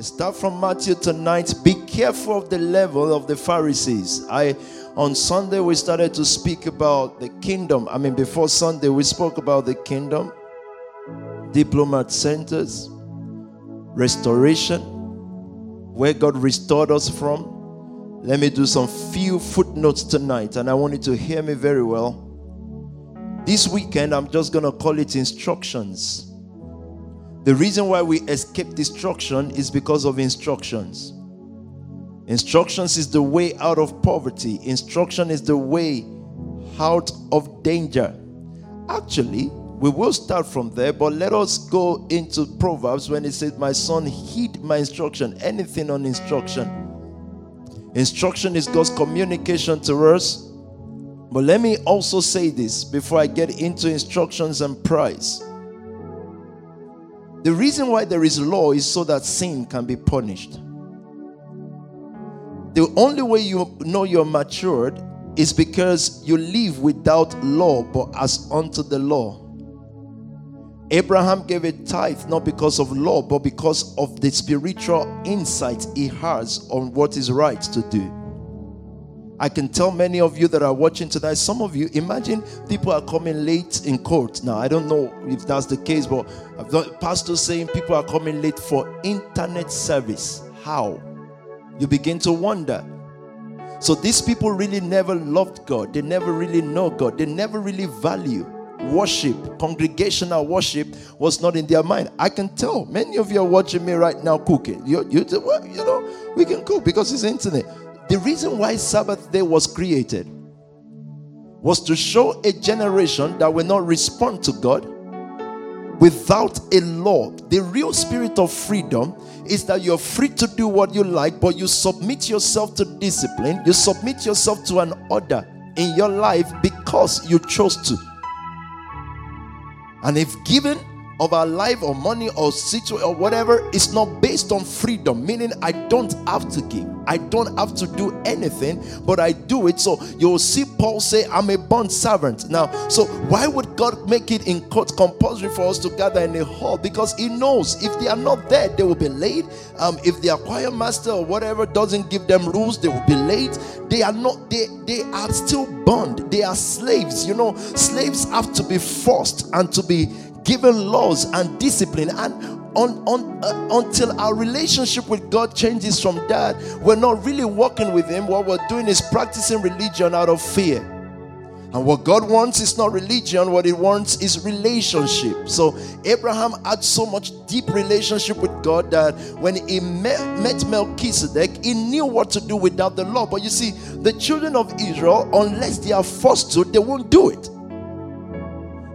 Start from Matthew tonight. Be careful of the leaven of the Pharisees. I on Sunday we started to speak about the kingdom. I mean, before Sunday we spoke about the kingdom, diplomat centers, restoration, where God restored us from. Let me do some few footnotes tonight, and I want you to hear me very well. This weekend, I'm just going to call it instructions. The reason why we escape destruction is because of instructions. Instructions is the way out of poverty, instruction is the way out of danger. Actually, we will start from there, but let us go into Proverbs when it says, My son, heed my instruction. Anything on instruction. Instruction is God's communication to us. But let me also say this before I get into instructions and price. The reason why there is law is so that sin can be punished. The only way you know you're matured is because you live without law, but as unto the law. Abraham gave a tithe not because of law, but because of the spiritual insight he has on what is right to do. I can tell many of you that are watching tonight, some of you, imagine people are coming late in court. Now, I don't know if that's the case, but I've pastors saying people are coming late for internet service. How? You begin to wonder. So these people really never loved God. They never really know God. They never really value worship, congregational worship was not in their mind. I can tell many of you are watching me right now cooking. You, you, well, you know, we can cook because it's internet. The reason why Sabbath day was created was to show a generation that will not respond to God without a law. The real spirit of freedom is that you're free to do what you like, but you submit yourself to discipline, you submit yourself to an order in your life because you chose to. And if given of our life or money or situation or whatever is not based on freedom, meaning I don't have to give, I don't have to do anything, but I do it. So you'll see Paul say, I'm a bond servant. Now, so why would God make it in court compulsory for us to gather in a hall? Because He knows if they are not there, they will be late. Um, if the choir master or whatever doesn't give them rules, they will be late. They are not, they, they are still bond. They are slaves. You know, slaves have to be forced and to be given laws and discipline and on, on, uh, until our relationship with God changes from that, we're not really walking with Him. What we're doing is practicing religion out of fear. And what God wants is not religion, what He wants is relationship. So Abraham had so much deep relationship with God that when he met, met Melchizedek, he knew what to do without the law. But you see, the children of Israel, unless they are forced to, they won't do it.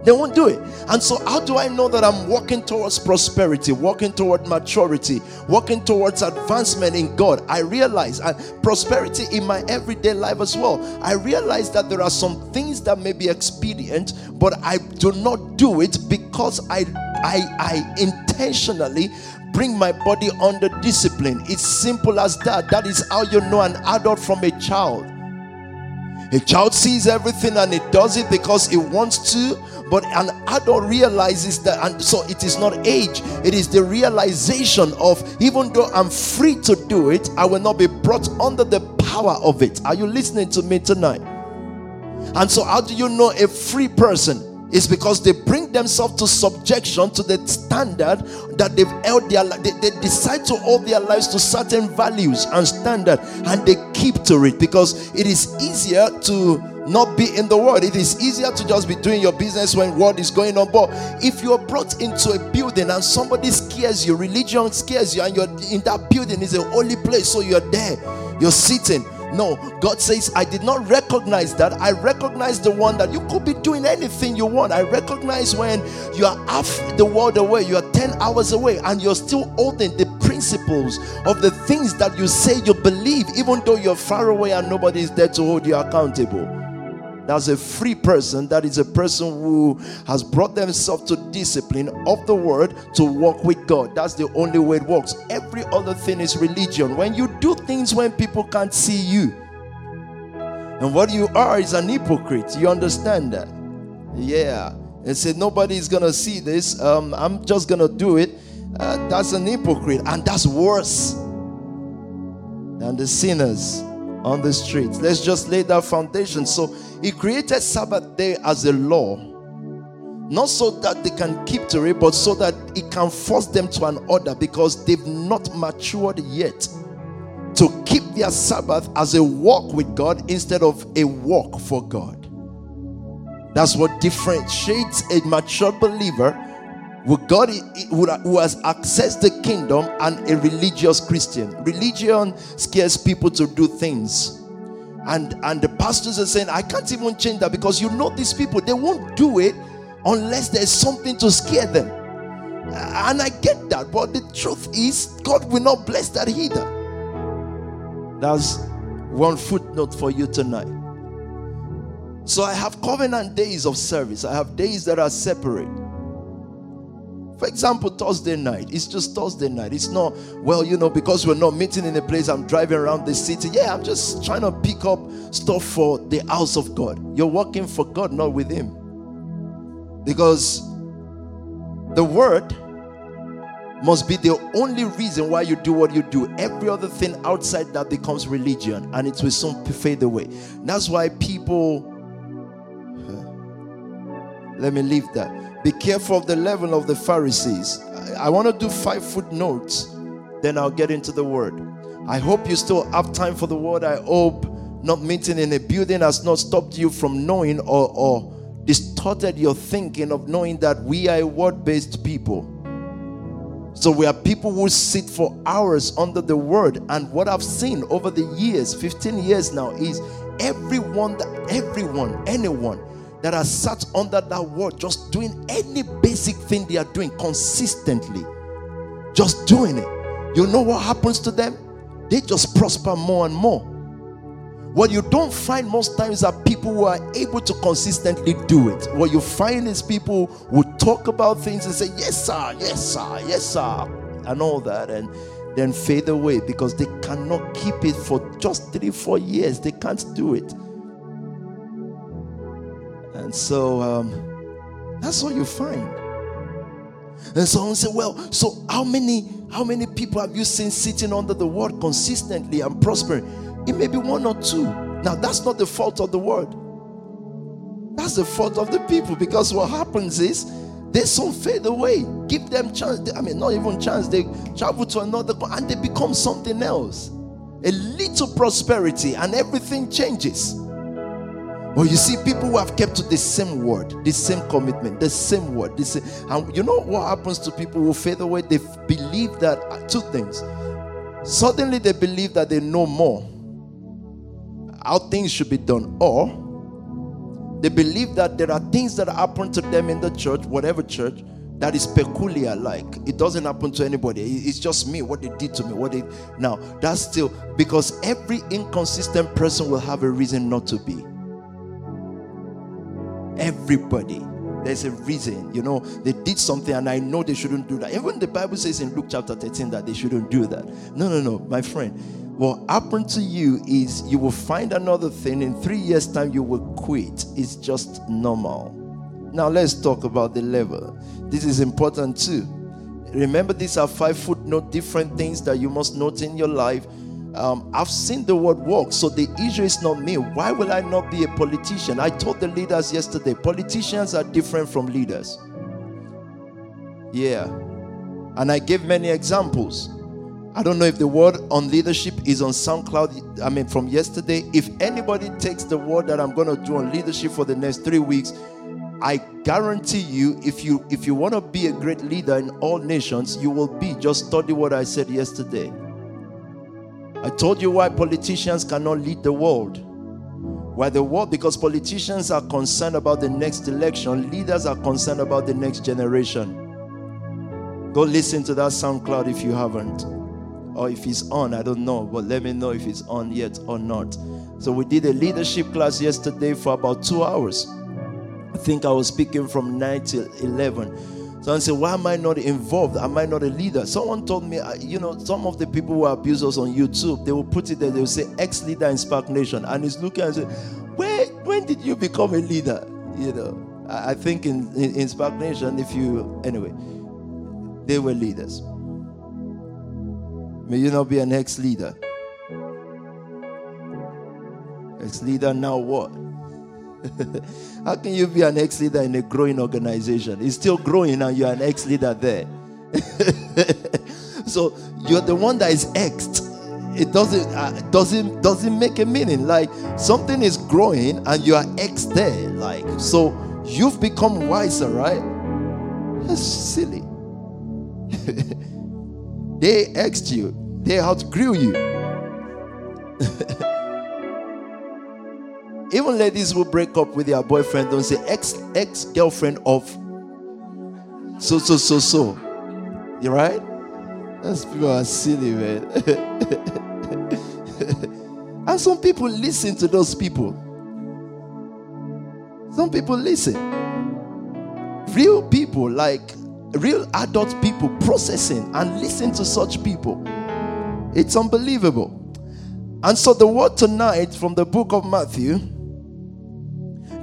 They won't do it. And so, how do I know that I'm walking towards prosperity, walking toward maturity, walking towards advancement in God? I realize and prosperity in my everyday life as well. I realize that there are some things that may be expedient, but I do not do it because I I, I intentionally bring my body under discipline. It's simple as that. That is how you know an adult from a child. A child sees everything and it does it because it wants to, but an adult realizes that, and so it is not age, it is the realization of even though I'm free to do it, I will not be brought under the power of it. Are you listening to me tonight? And so, how do you know a free person? is because they bring themselves to subjection to the standard that they've held their they, they decide to hold their lives to certain values and standard and they keep to it because it is easier to not be in the world it is easier to just be doing your business when world is going on but if you're brought into a building and somebody scares you religion scares you and you're in that building is a holy place so you're there you're sitting no, God says, I did not recognize that. I recognize the one that you could be doing anything you want. I recognize when you are half the world away, you are 10 hours away, and you're still holding the principles of the things that you say you believe, even though you're far away and nobody is there to hold you accountable. That's a free person. That is a person who has brought themselves to discipline of the word to walk with God. That's the only way it works. Every other thing is religion. When you do things when people can't see you, and what you are is an hypocrite. You understand that? Yeah. And said nobody is gonna see this. Um, I'm just gonna do it. uh, that's an hypocrite, and that's worse than the sinners on the streets. Let's just lay that foundation. So he created Sabbath day as a law, not so that they can keep to it, but so that it can force them to an order because they've not matured yet to keep their Sabbath as a walk with God instead of a walk for God. That's what differentiates a mature believer with God who has accessed the kingdom and a religious Christian. Religion scares people to do things. And, and the pastors are saying, I can't even change that because you know these people, they won't do it unless there's something to scare them. And I get that, but the truth is, God will not bless that either. That's one footnote for you tonight. So I have covenant days of service, I have days that are separate. For example, Thursday night. It's just Thursday night. It's not, well, you know, because we're not meeting in a place, I'm driving around the city. Yeah, I'm just trying to pick up stuff for the house of God. You're working for God, not with Him. Because the word must be the only reason why you do what you do. Every other thing outside that becomes religion and it will soon fade away. That's why people. Let me leave that. Be careful of the leaven of the Pharisees. I want to do five footnotes, then I'll get into the word. I hope you still have time for the word. I hope not meeting in a building has not stopped you from knowing or, or distorted your thinking of knowing that we are a word based people. So we are people who sit for hours under the word. And what I've seen over the years, 15 years now, is everyone that everyone, anyone that are sat under that word, just doing any basic thing they are doing consistently, just doing it. You know what happens to them? They just prosper more and more. What you don't find most times are people who are able to consistently do it. What you find is people who talk about things and say, Yes, sir, yes, sir, yes, sir, and all that, and then fade away because they cannot keep it for just three, four years. They can't do it. And so um, that's what you find. And someone say, Well, so how many how many people have you seen sitting under the word consistently and prospering? It may be one or two. Now, that's not the fault of the word. That's the fault of the people because what happens is they soon fade away. Give them chance. I mean, not even chance. They travel to another and they become something else. A little prosperity and everything changes. Well, you see people who have kept to the same word, the same commitment, the same word. The same, and you know what happens to people who fade away? They believe that uh, two things. Suddenly they believe that they know more how things should be done, or they believe that there are things that happen to them in the church, whatever church, that is peculiar like it doesn't happen to anybody it's just me what they did to me what they now that's still because every inconsistent person will have a reason not to be everybody. There's a reason you know. They did something and i know they shouldn't do that. Even the bible says in luke chapter 13 that they shouldn't do that. No no no my friend. What happened to you is you will find another thing. In three years time you will quit. It's just normal. Now let's talk about the level. This is important too. Remember these are five footnote different things that you must note in your life um, I've seen the word work, so the issue is not me. Why will I not be a politician? I told the leaders yesterday politicians are different from leaders. Yeah. And I gave many examples. I don't know if the word on leadership is on SoundCloud. I mean, from yesterday. If anybody takes the word that I'm going to do on leadership for the next three weeks, I guarantee you, if you if you want to be a great leader in all nations, you will be. Just study what I said yesterday. I told you why politicians cannot lead the world. Why the world? Because politicians are concerned about the next election, leaders are concerned about the next generation. Go listen to that SoundCloud if you haven't or if it's on, I don't know, but let me know if it's on yet or not. So we did a leadership class yesterday for about two hours. I think I was speaking from 9 till 11. So I said, why am I not involved? Am I not a leader? Someone told me, uh, you know, some of the people who abuse us on YouTube, they will put it there, they will say ex-leader in Spark Nation. And he's looking and say, where, when did you become a leader? You know, I think in, in, in Spark Nation, if you, anyway, They were leaders. May you not be an ex leader. Ex leader, now what? How can you be an ex leader in a growing organization? It's still growing and you're an ex leader there. so you're the one that is exed. It doesn't uh, doesn't doesn't make a meaning. Like something is growing and you are ex there. Like so, you've become wiser, right? That's silly. they exed you. They outgrew you. Even ladies who break up with their boyfriend don't say ex ex girlfriend of so so so so. You right? Those people are silly, man. and some people listen to those people. Some people listen. Real people, like real adult people, processing and listen to such people. It's unbelievable. And so, the word tonight from the book of Matthew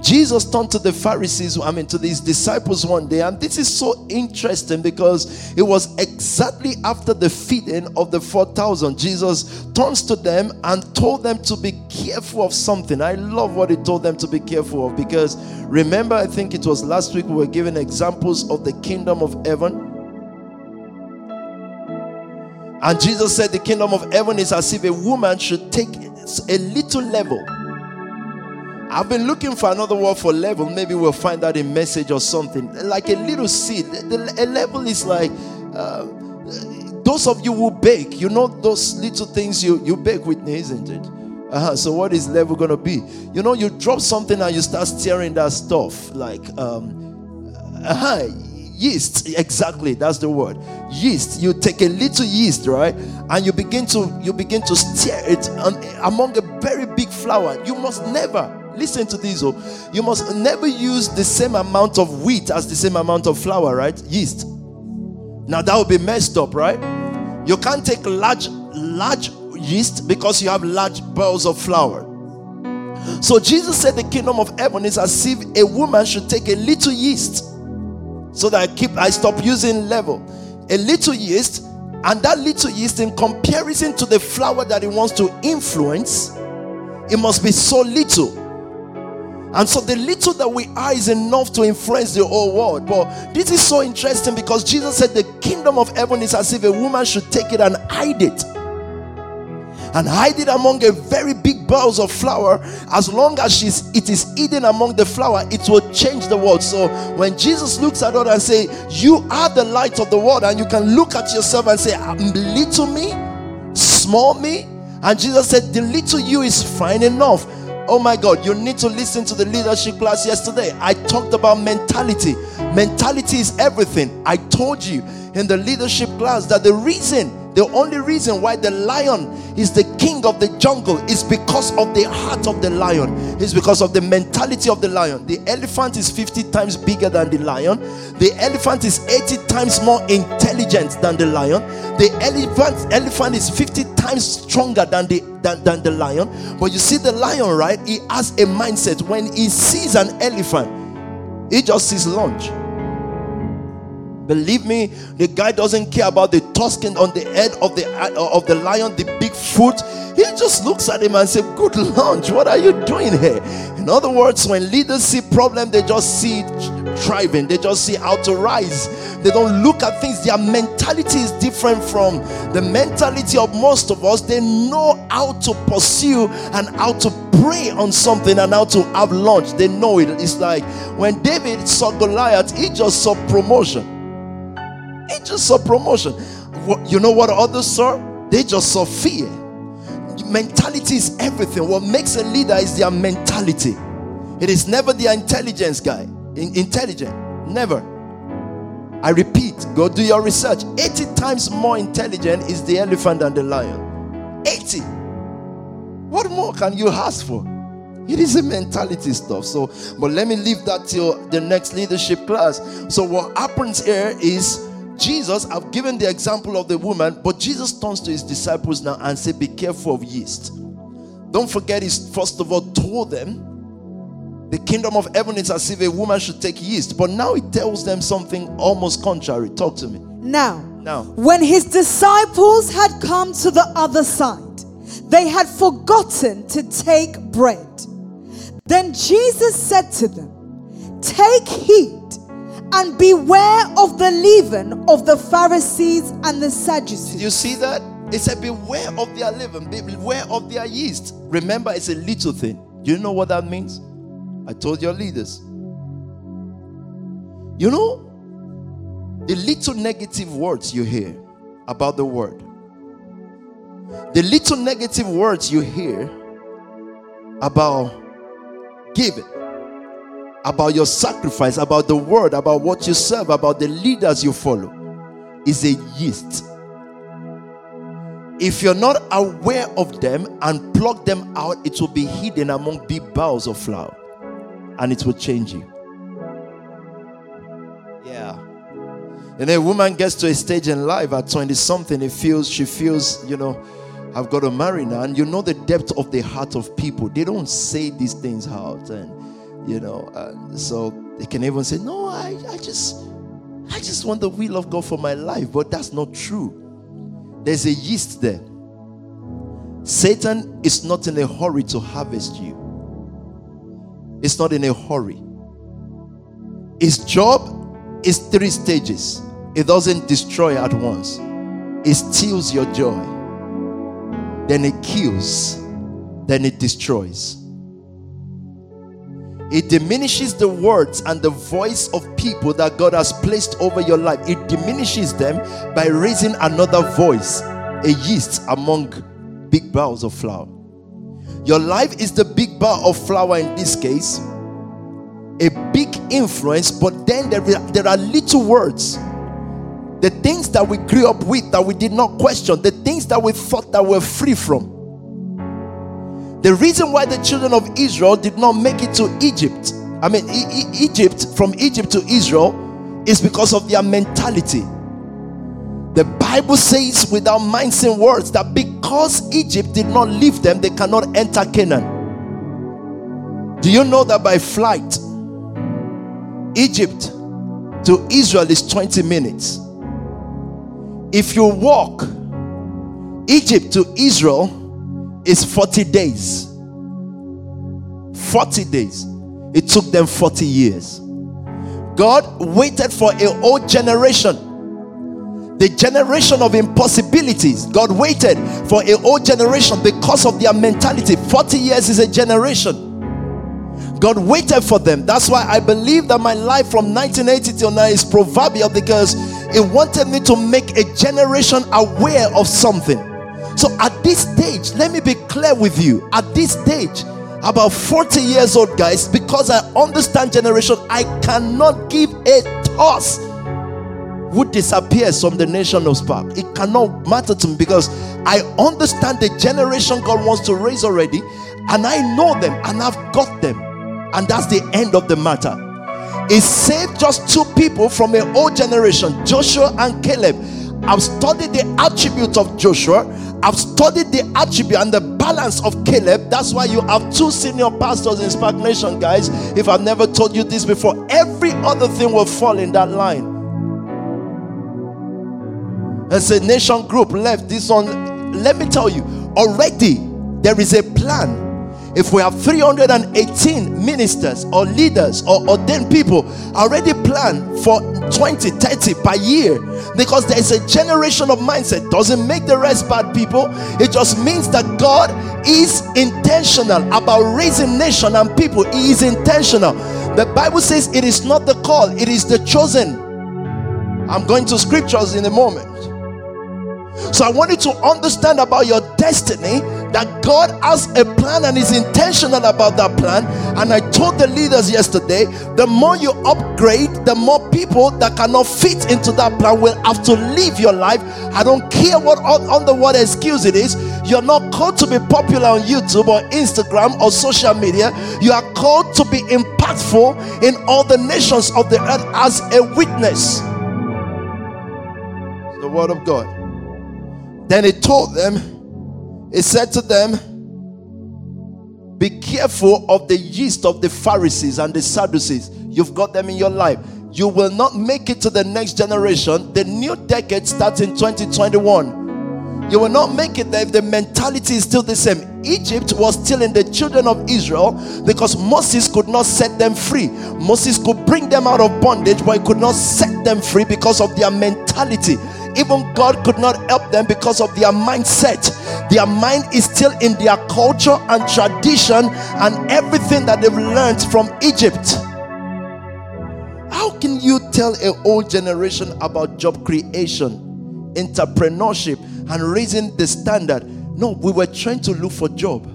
Jesus turned to the Pharisees, I mean, to these disciples one day, and this is so interesting because it was exactly after the feeding of the 4,000. Jesus turns to them and told them to be careful of something. I love what he told them to be careful of because remember, I think it was last week we were given examples of the kingdom of heaven. And Jesus said, The kingdom of heaven is as if a woman should take a little leaven I've been looking for another word for leaven. Maybe we'll find that in message or something. Like a little seed. A leaven is like uh, those of you who bake. You know those little things you you bake with isn't it? Uh-huh. So what is leaven gonna be? You know, you drop something and you start stirring that stuff. Like um, uh-huh, yeast. Exactly, that's the word. Yeast. You take a little yeast, right, and you begin to you begin to stir it among a very big flour. You must never Listen to this. Oh, you must never use the same amount of wheat as the same amount of flour, right? Yeast. Now that would be messed up, right? You can't take large, large yeast because you have large bowls of flour. So Jesus said the kingdom of heaven is as if a woman should take a little yeast. So that I keep I stop using leaven. A little yeast, and that little yeast in comparison to the flour that it wants to influence, it must be so little and so the little that we are is enough to influence the whole world. But this is so interesting because Jesus said the kingdom of heaven is as if a woman should take it and hide it. And hide it among a very big bowls of flour. As long as she's it is hidden among the flour, it will change the world. So when Jesus looks at her and say, You are the light of the world, and you can look at yourself and say, Little me, small me. And Jesus said, The little you is fine enough Oh my God, you need to listen to the leadership class yesterday. I talked about mentality. Mentality is everything. I told you in the leadership class that the reason, the only reason why the lion is the king of the jungle is because of the heart of the lion, is because of the mentality of the lion. The elephant is 50 times bigger than the lion, the elephant is 80 times more intelligent than the lion, the elephant, elephant is 50 times stronger than the than, than the lion. But you see, the lion, right? He has a mindset when he sees an elephant, he just sees lunch Believe me, the guy doesn't care about the tusking on the head of the of the lion, the big foot. He just looks at him and says, Good lunch, what are you doing here? In other words, when leaders see problem, they just see thriving, they just see how to rise. They don't look at things. Their mentality is different from the mentality of most of us. They know how to pursue and how to pray on something and how to have lunch. They know it. It's like when David saw Goliath, he just saw promotion. He just saw promotion. You know what others saw? They just saw fear. Mentality is everything. What makes a leader is their mentality. It is never their intelligence, guy. In- intelligent. Never. I repeat, go do your research. 80 times more intelligent is the elephant than the lion. 80. What more can you ask for? It is a mentality stuff. So, but let me leave that till the next leadership class. So, what happens here is Jesus, I've given the example of the woman, but Jesus turns to his disciples now and say, Be careful of yeast. Don't forget, he first of all told them the kingdom of heaven is as if a woman should take yeast. But now he tells them something almost contrary. Talk to me. Now, Now. when his disciples had come to the other side, they had forgotten to take bread. Then Jesus said to them, Take heed and beware of the leaven of the Pharisees and the Did Sadducees. you see that? It said, Beware of their leaven, beware of their yeast. Remember, it's a little thing. Do you know what that means? I told your leaders. You know, the little negative words you hear about the word, the little negative words you hear about giving, about your sacrifice, about the word, about what you serve, about the leaders you follow, is a yeast. If you're not aware of them and pluck them out, it will be hidden among big bowls of flour and it will change you. Yeah. And a woman gets to a stage in life at 20 something, it feels she feels, you know, I've got to marry now. And you know the depth of the heart of people. They don't say these things out. And you know, and so they can even say, No, I, I just I just want the will of God for my life. But that's not true. There's a yeast there. Satan is not in a hurry to harvest you. It's not in a hurry. His job is three stages. It doesn't destroy at once. It steals your joy. Then it kills. Then it destroys. It diminishes the words and the voice of people that God has placed over your life. It diminishes them by raising another voice, a yeast among big bowls of flour. Your life is the big bowl of flour in this case, a big influence, but then there are, there are little words. The things that we grew up with that we did not question, the things that we thought that we're free from. The reason why the children of Israel did not make it to Egypt, I mean, E- E- Egypt, from Egypt to Israel, is because of their mentality. The Bible says, without minds and words, that because Egypt did not leave them, they cannot enter Canaan. Do you know that by flight, Egypt to Israel is 20 minutes? If you walk, Egypt to Israel is 40 days. 40 days. It took them 40 years. God waited for a whole generation. The generation of impossibilities. God waited for a whole generation because of their mentality. 40 years is a generation. God waited for them. That's why I believe that my life from 1980 till now is proverbial because it wanted me to make a generation aware of something. So at this stage, let me be clear with you. At this stage, about 40 years old guys, because I understand generation, I cannot give a toss who disappears from the nation of Spark. It cannot matter to me because I understand the generation God wants to raise already, and I know them and I've got them, and that's the end of the matter. It saved just two people from an old generation, Joshua and Caleb. I've studied the attributes of Joshua. I've studied the attribute and the balance of Caleb. That's why you have two senior pastors in Spark Nation, guys. If I've never told you this before, every other thing will fall in that line. As a nation group left this one, let me tell you, already there is a plan. If we have 318 ministers or leaders or ordained people already planned for 20, 30 per year, because there is a generation of mindset, doesn't make the rest bad people. It just means that God is intentional about raising nation and people. He is intentional. The Bible says it is not the call, it is the chosen. I'm going to scriptures in a moment. So I want you to understand about your destiny that God has a plan and is intentional about that plan. And I told the leaders yesterday the more you upgrade, the more people that cannot fit into that plan will have to live your life. I don't care what on what excuse it is. You're not called to be popular on YouTube or Instagram or social media. You are called to be impactful in all the nations of the earth as a witness. The word of God. Then he told them, he said to them, Be careful of the yeast of the Pharisees and the Sadducees. You've got them in your life. you will not make it to the next generation. The new decade starts in 2021. You will not make it there if the mentality is still the same. Egypt was still in the children of Israel because Moses could not set them free. Moses could bring them out of bondage, but he could not set them free because of their mentality. Even God could not help them because of their mindset. Their mind is still in their culture and tradition and everything that they've learned from Egypt. How can you tell a whole generation about job creation, entrepreneurship, and raising the standard? No, we were trying to look for job.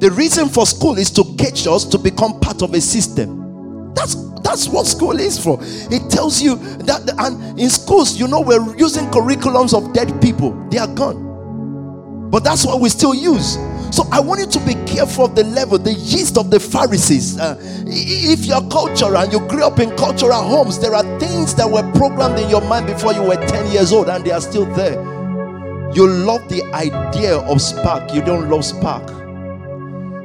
The reason for school is to catch us to become part of a system. That's that's what school is for. It tells you that, and in schools, you know, we're using curriculums of dead people, they are gone. But that's what we still use. So I want you to be careful of the leaven, the yeast of the Pharisees. Uh, if you're cultural and you grew up in cultural homes, there are things that were programmed in your mind before you were 10 years old and they are still there. You love the idea of spark, you don't love spark.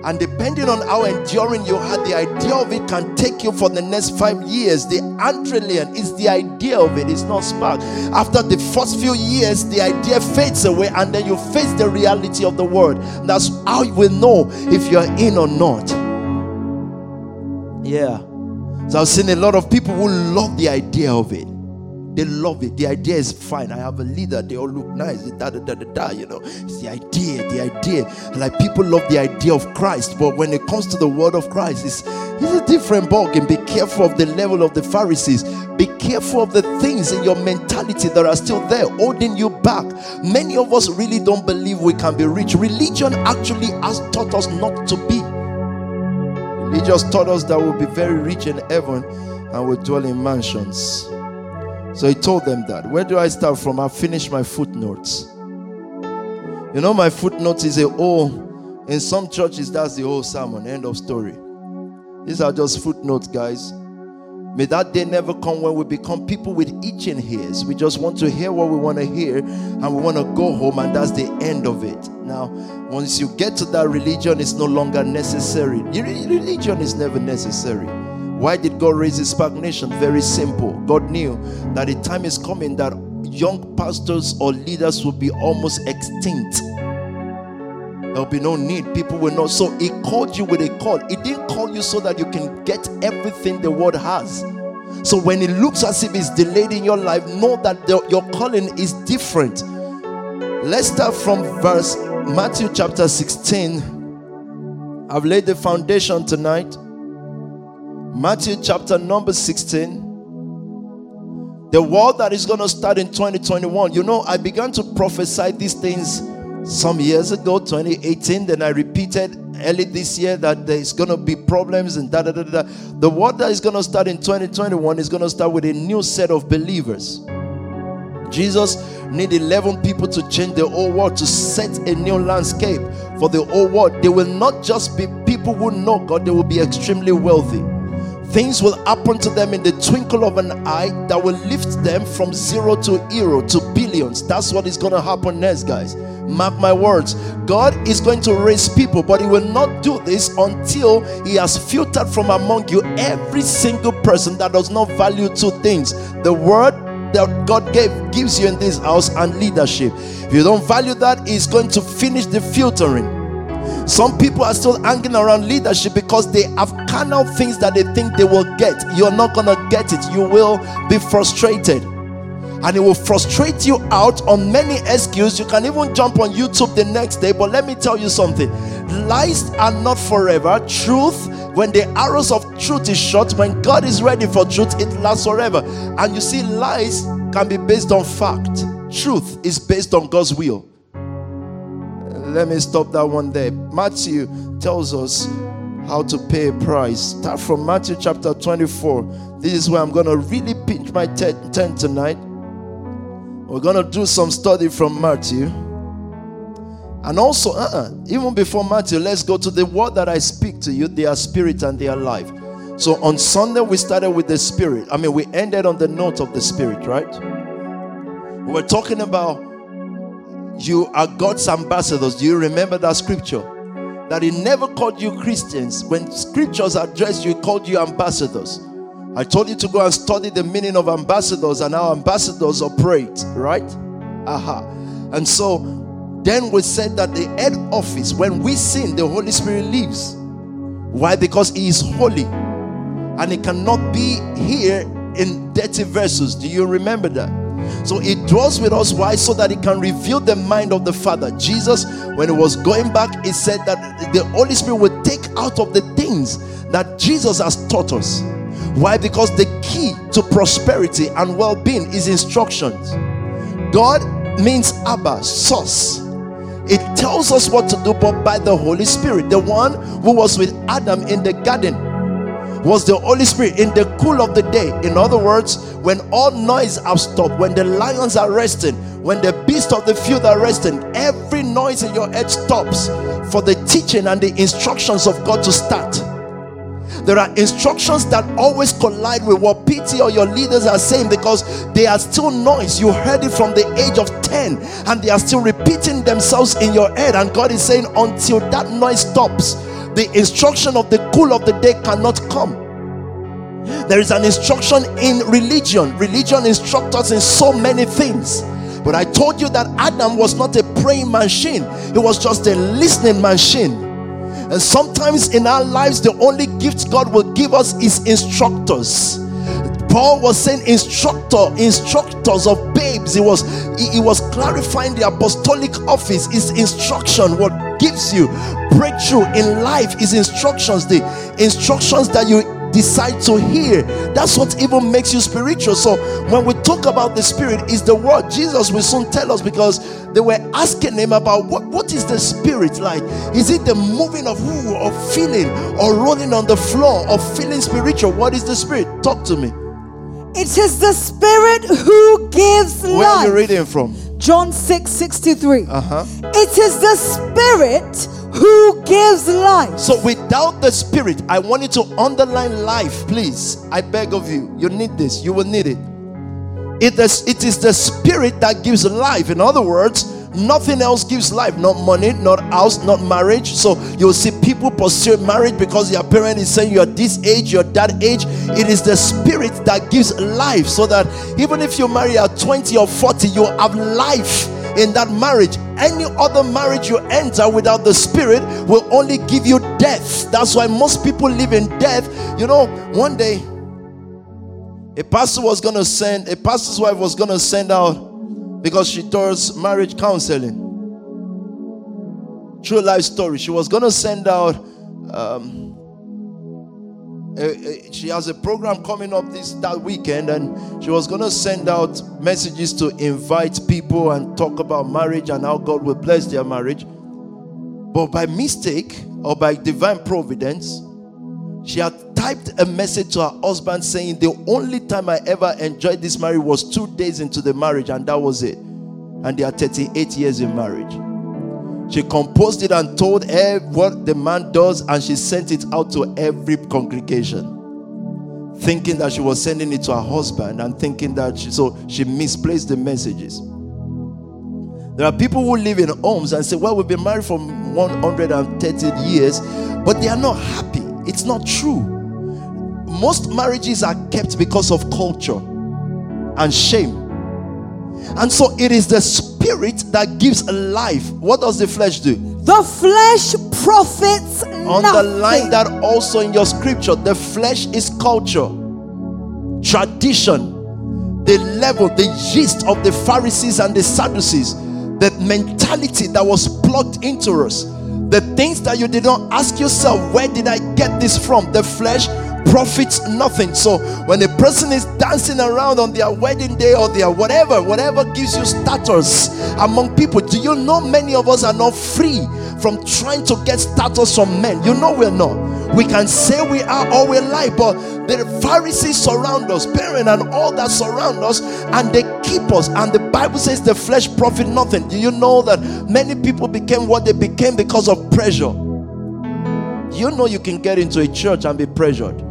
And depending on how enduring you had, the idea of it can take you for the next five years. The adrenaline is the idea of it, it's not spark. After the first few years, the idea fades away, and then you face the reality of the word. That's how you will know if you're in or not. Yeah. So I've seen a lot of people who love the idea of it. They love it. The idea is fine. I have a leader. They all look nice. Da, da, da, da, da, you know, it's the idea, the idea. Like people love the idea of Christ, but when it comes to the word of Christ, it's, it's a different ballgame. Be careful of the leaven of the Pharisees. Be careful of the things in your mentality that are still there, holding you back. Many of us really don't believe we can be rich. Religion actually has taught us not to be. Religion taught us that we'll be very rich in heaven and we'll dwell in mansions. So he told them that. Where do I start from? I finished my footnotes. You know, my footnotes is a whole, in some churches, that's the whole sermon. End of story. These are just footnotes, guys. May that day never come when we become people with itching ears. We just want to hear what we want to hear and we want to go home, and that's the end of it. Now, once you get to that religion, it's no longer necessary. Religion is never necessary. Why did God raise his stagnation? Very simple. God knew that a time is coming that young pastors or leaders will be almost extinct. There'll be no need. People will not. So he called you with a call. He didn't call you so that you can get everything the world has. So when it looks as if it's delayed in your life, know that the, your calling is different. Let's start from verse Matthew chapter 16. I've laid the foundation tonight. Matthew chapter number 16. The world that is going to start in 2021. You know, I began to prophesy these things some years ago, 2018. Then I repeated early this year that there's going to be problems and da da da da. The world that is going to start in 2021 is going to start with a new set of believers. Jesus need 11 people to change the whole world to set a new landscape for the whole world. They will not just be people who know God, they will be extremely wealthy. Things will happen to them in the twinkle of an eye that will lift them from zero to hero to billions. That's what is going to happen next, guys. Mark my words. God is going to raise people, but He will not do this until He has filtered from among you every single person that does not value two things the word that God gave gives you in this house and leadership. If you don't value that, He's going to finish the filtering. Some people are still hanging around leadership because they have carnal things that they think they will get. You're not going to get it. You will be frustrated. And it will frustrate you out on many excuses. You can even jump on YouTube the next day. But let me tell you something lies are not forever. Truth, when the arrows of truth is shot, when God is ready for truth, it lasts forever. And you see, lies can be based on fact, truth is based on God's will. Let me stop that one there. Matthew tells us how to pay a price. Start from Matthew chapter 24. This is where I'm going to really pinch my tent tonight. We're going to do some study from Matthew. And also, uh-uh, even before Matthew, let's go to the word that I speak to you. They are spirit and they are life. So on Sunday, we started with the spirit. I mean, we ended on the note of the spirit, right? We're talking about you are God's ambassadors. Do you remember that scripture? That He never called you Christians. When scriptures addressed you, He called you ambassadors. I told you to go and study the meaning of ambassadors and how ambassadors operate, right? Aha. And so then we said that the head office, when we sin, the Holy Spirit leaves. Why? Because He is holy and He cannot be here in dirty verses. Do you remember that? So it dwells with us. Why? So that it can reveal the mind of the Father. Jesus, when He was going back, He said that the Holy Spirit will take out of the things that Jesus has taught us. Why? Because the key to prosperity and well being is instructions. God means Abba, source. It tells us what to do, but by the Holy Spirit. The one who was with Adam in the garden was the Holy Spirit in the cool of the day. In other words, when all noise have stopped, when the lions are resting, when the beasts of the field are resting, every noise in your head stops for the teaching and the instructions of God to start. There are instructions that always collide with what PT or your leaders are saying because they are still noise. You heard it from the age of 10 and they are still repeating themselves in your head. And God is saying, until that noise stops, the instruction of the cool of the day cannot come. There is an instruction in religion. Religion instructs us in so many things. But I told you that Adam was not a praying machine, he was just a listening machine. And sometimes in our lives, the only gift God will give us is instructors. Paul was saying instructor, instructors of babes. He was he, he was clarifying the apostolic office is instruction. What gives you breakthrough in life is instructions. The instructions that you decide to hear. That's what even makes you spiritual. So when we talk about the spirit, is the word. Jesus will soon tell us because they were asking him about what, what is the spirit like? Is it the moving of who or feeling or rolling on the floor or feeling spiritual? What is the spirit? Talk to me. It is the spirit who gives Where life. Where are you reading from? John 6 63. Uh-huh. It is the spirit who gives life. So without the spirit, I want you to underline life, please. I beg of you. You need this. You will need it. It is, it is the spirit that gives life. In other words, nothing else gives life. Not money, not house, not marriage. So you'll see people pursue marriage because your parent is saying you're this age, you're that age. It is the spirit that gives life. So that even if you marry at 20 or 40, you have life in that marriage. Any other marriage you enter without the spirit will only give you death. That's why most people live in death. You know, one day a pastor was going to send, a pastor's wife was going to send out because she does marriage counseling. True life story. She was going to send out, um, a, a, she has a program coming up this that weekend, and she was going to send out messages to invite people and talk about marriage and how God will bless their marriage. But by mistake or by divine providence, she had typed a message to her husband saying, The only time I ever enjoyed this marriage was two days into the marriage, and that was it. And they are 38 years in marriage. She composed it and told her what the man does, and she sent it out to every congregation, thinking that she was sending it to her husband and thinking that she, so she misplaced the messages. There are people who live in homes and say, Well, we've been married for 130 years, but they are not happy. It's not true. Most marriages are kept because of culture and shame. And so it is the spirit that gives life. What does the flesh do? The flesh profits Underline nothing. that also in your scripture. The flesh is culture, tradition, the leaven, the gist of the Pharisees and the Sadducees, the mentality that was plugged into us, the things that you did not ask yourself, where did I get this from? The flesh profits nothing. So when a person is dancing around on their wedding day or their whatever, whatever gives you status among people, do you know many of us are not free from trying to get status from men? You know we're not. We can say we are or we lie, but the Pharisees surround us, parents and all that surround us, and they keep us. And the Bible says the flesh profit nothing. Do you know that many people became what they became because of pressure? You know you can get into a church and be pressured?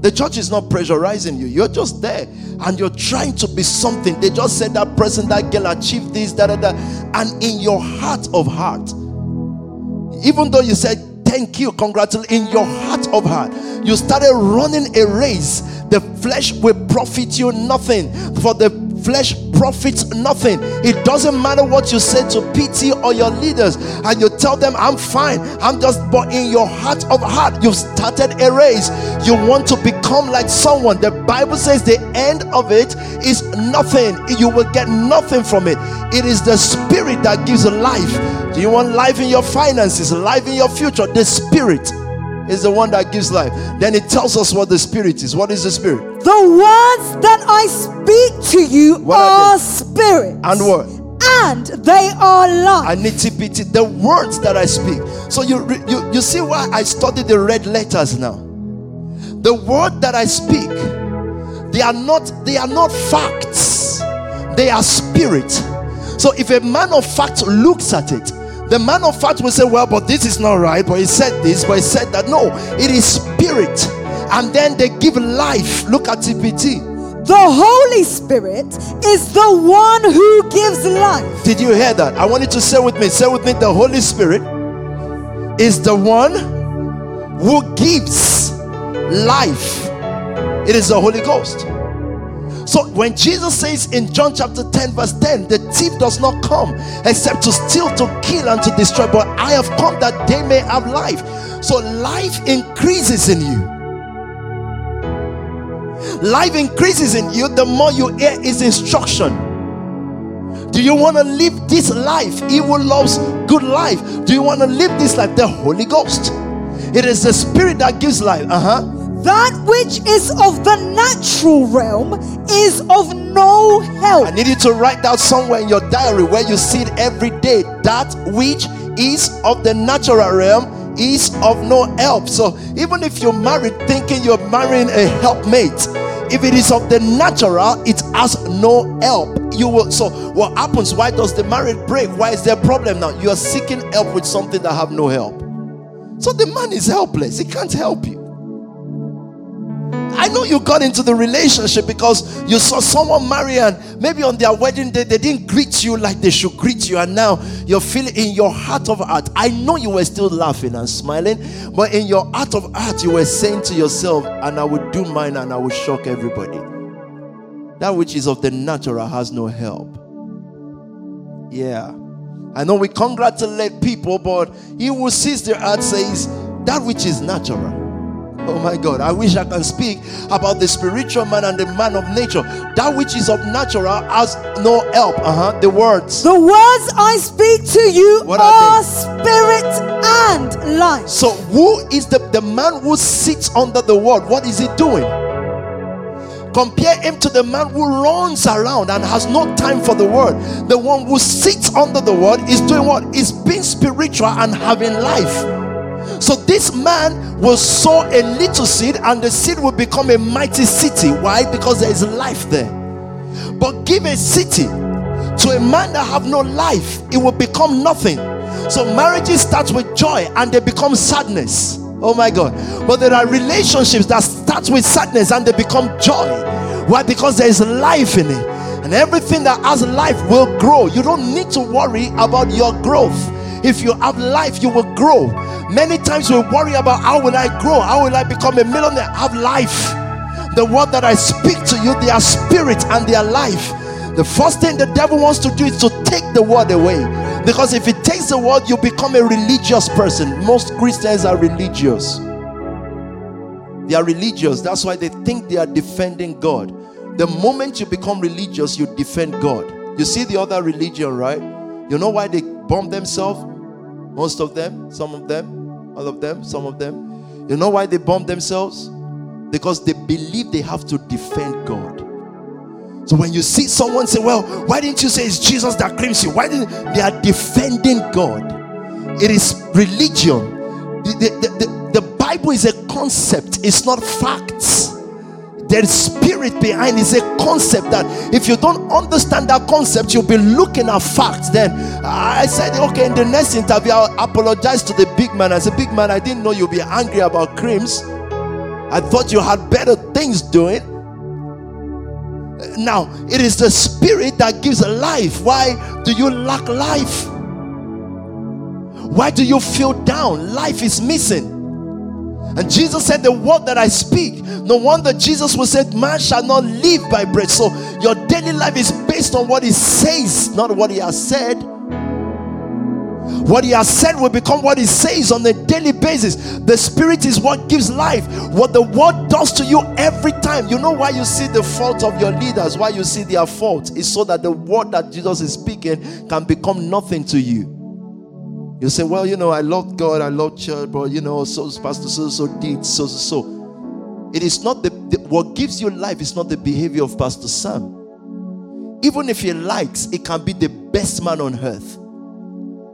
The church is not pressurizing you. You're just there and you're trying to be something. They just said that person, that girl achieved this, da da. And in your heart of heart, even though you said thank you, congratulate in your heart of heart, you started running a race, the flesh will profit you nothing. For the flesh profits nothing. It doesn't matter what you say to PT or your leaders, and you tell them, I'm fine, I'm just, but in your heart of heart, you've started a race. You want to become like someone. The Bible says the end of it is nothing. You will get nothing from it. It is the spirit that gives life. Do you want life in your finances, life in your future? The spirit is the one that gives life. Then it tells us what the spirit is. What is the spirit? The words that I speak to you What are, are spirit. And what? And they are life. I need TPT. The words that I speak. So you you you see why I study the red letters now. The word that I speak, they are not they are not facts. They are spirit. So if a man of fact looks at it, the man of fact will say, Well, but this is not right, but he said this, but he said that. No, it is spirit. And then they give life. Look at TPT. the Holy Spirit is the one who gives life. Did you hear that? I want you to say with me. Say with me, the Holy Spirit is the one who gives life. It is the Holy Ghost. So when Jesus says in John chapter 10, verse 10, the thief does not come except to steal, to kill, and to destroy, but I have come that they may have life. So life increases in you. Life increases in you the more you hear his instruction. Do you want to live this life? Evil loves good life. Do you want to live this life? The Holy Ghost. It is the Spirit that gives life. Uh huh. That which is of the natural realm is of no help. I need you to write down somewhere in your diary where you see it every day. That which is of the natural realm is of no help. So even if you're married thinking you're marrying a helpmate, if it is of the natural, it has no help. You will so what happens? Why does the marriage break? Why is there a problem now? You are seeking help with something that have no help. So the man is helpless, he can't help you. I know you got into the relationship because you saw someone marry and maybe on their wedding day they didn't greet you like they should greet you, and now you're feeling in your heart of heart. I know you were still laughing and smiling, but in your heart of heart, you were saying to yourself, and I will do mine and I will shock everybody. That which is of the natural has no help. Yeah. I know we congratulate people, but he who sees their heart says, That which is natural. Oh my God, I wish I can speak about the spiritual man and the man of nature. That which is of natural has no help. Uh huh. The words. The words I speak to you What are are spirit and life. So, who is the, the man who sits under the word? What is he doing? Compare him to the man who runs around and has no time for the word. The one who sits under the word is doing what? Is being spiritual and having life. So this man will sow a little seed and the seed will become a mighty city. Why? Because there is life there. But give a city to a man that have no life, it will become nothing. So marriages start with joy and they become sadness. Oh my God. But there are relationships that start with sadness and they become joy. Why? Because there is life in it. And everything that has life will grow. You don't need to worry about your growth. If you have life, you will grow. Many times we worry about how will I grow? How will I become a millionaire? Have life. The word that I speak to you, they are spirit and they are life. The first thing the devil wants to do is to take the word away. Because if he takes the word, you become a religious person. Most Christians are religious. They are religious. That's why they think they are defending God. The moment you become religious, you defend God. You see the other religion, right? You know why they bomb themselves? Most of them, some of them, all of them, some of them. You know why they bomb themselves? Because they believe they have to defend God. So when you see someone say, Well, why didn't you say it's Jesus that claims you? Why didn't they are defending God? It is religion. The, the, the, the, the Bible is a concept, it's not facts. There is spirit behind it's a concept that if you don't understand that concept, you'll be looking at facts. Then I said, okay, in the next interview, I'll apologize to the big man. I said, Big man, I didn't know you'd be angry about creams. I thought you had better things doing. Now, it is the spirit that gives life. Why do you lack life? Why do you feel down? Life is missing. And Jesus said, The word that I speak. No wonder Jesus was said, Man shall not live by bread. So your daily life is based on what he says, not what he has said. What he has said will become what he says on a daily basis. The spirit is what gives life. What the word does to you every time. You know why you see the fault of your leaders, why you see their fault is so that the word that Jesus is speaking can become nothing to you. You say, Well, you know, I love God, I love church, but you know, so Pastor so so did, so so so. It is not the, the what gives you life is not the behavior of Pastor Sam. Even if he likes, it can be the best man on earth.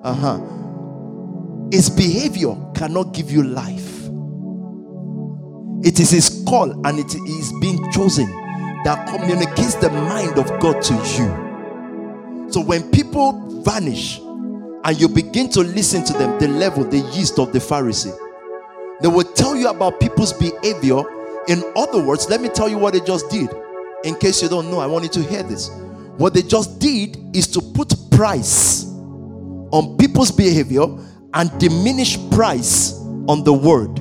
Uh-huh. His behavior cannot give you life. It is his call and it is being chosen that communicates the mind of God to you. So when people vanish, and you begin to listen to them, the leaven, the yeast of the Pharisee. They will tell you about people's behavior. In other words, let me tell you what they just did. In case you don't know, I want you to hear this. What they just did is to put price on people's behavior and diminish price on the word.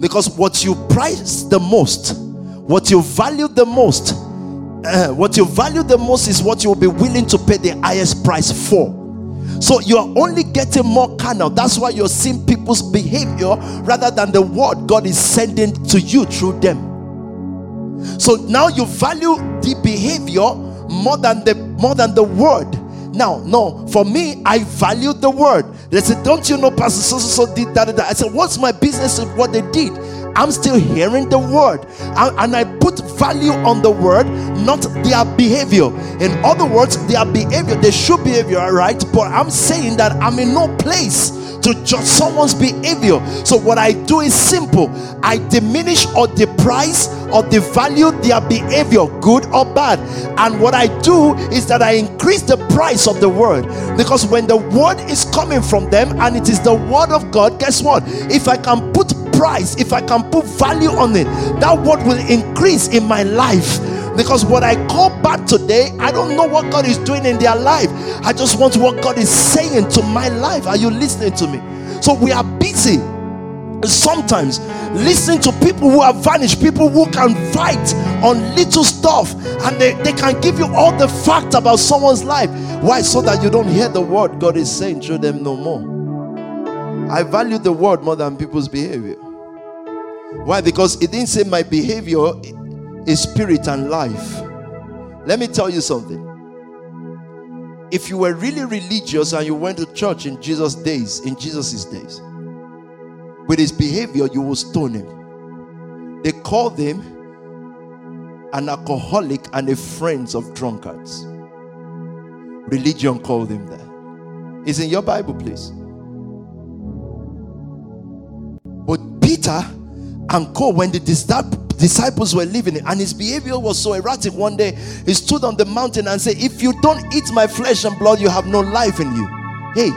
Because what you price the most, what you value the most, uh, what you value the most is what you'll be willing to pay the highest price for. So you're only getting more carnal. That's why you're seeing people's behavior rather than the word God is sending to you through them. So now you value the behavior more than the more than the word. Now, no, for me, I value the word. They said, Don't you know, Pastor so so so did that, that? I said, What's my business with what they did? I'm still hearing the word. And I put value on the word, not their behavior. In other words, their behavior, they should behavior, right? But I'm saying that I'm in no place to judge someone's behavior. So what I do is simple. I diminish or deprice or devalue their behavior, good or bad. And what I do is that I increase the price of the word. Because when the word is coming from them and it is the word of God, guess what? If I can put price, if I can put value on it, that word will increase in my life. Because what I call bad today, I don't know what God is doing in their life. I just want what God is saying to my life. Are you listening to me? So we are busy sometimes listening to people who have vanished, people who can fight on little stuff and they, they can give you all the facts about someone's life. Why? So that you don't hear the word God is saying through them no more. I value the word more than people's behavior. Why? Because it didn't say my behavior is spirit and life. Let me tell you something. If you were really religious and you went to church in Jesus' days, in Jesus' days, with his behavior, you will stone him. They called him an alcoholic and a friend of drunkards. Religion called him that. It's in your Bible, please. But Peter and co when the disciples were leaving and his behavior was so erratic one day he stood on the mountain and said if you don't eat my flesh and blood you have no life in you. Hey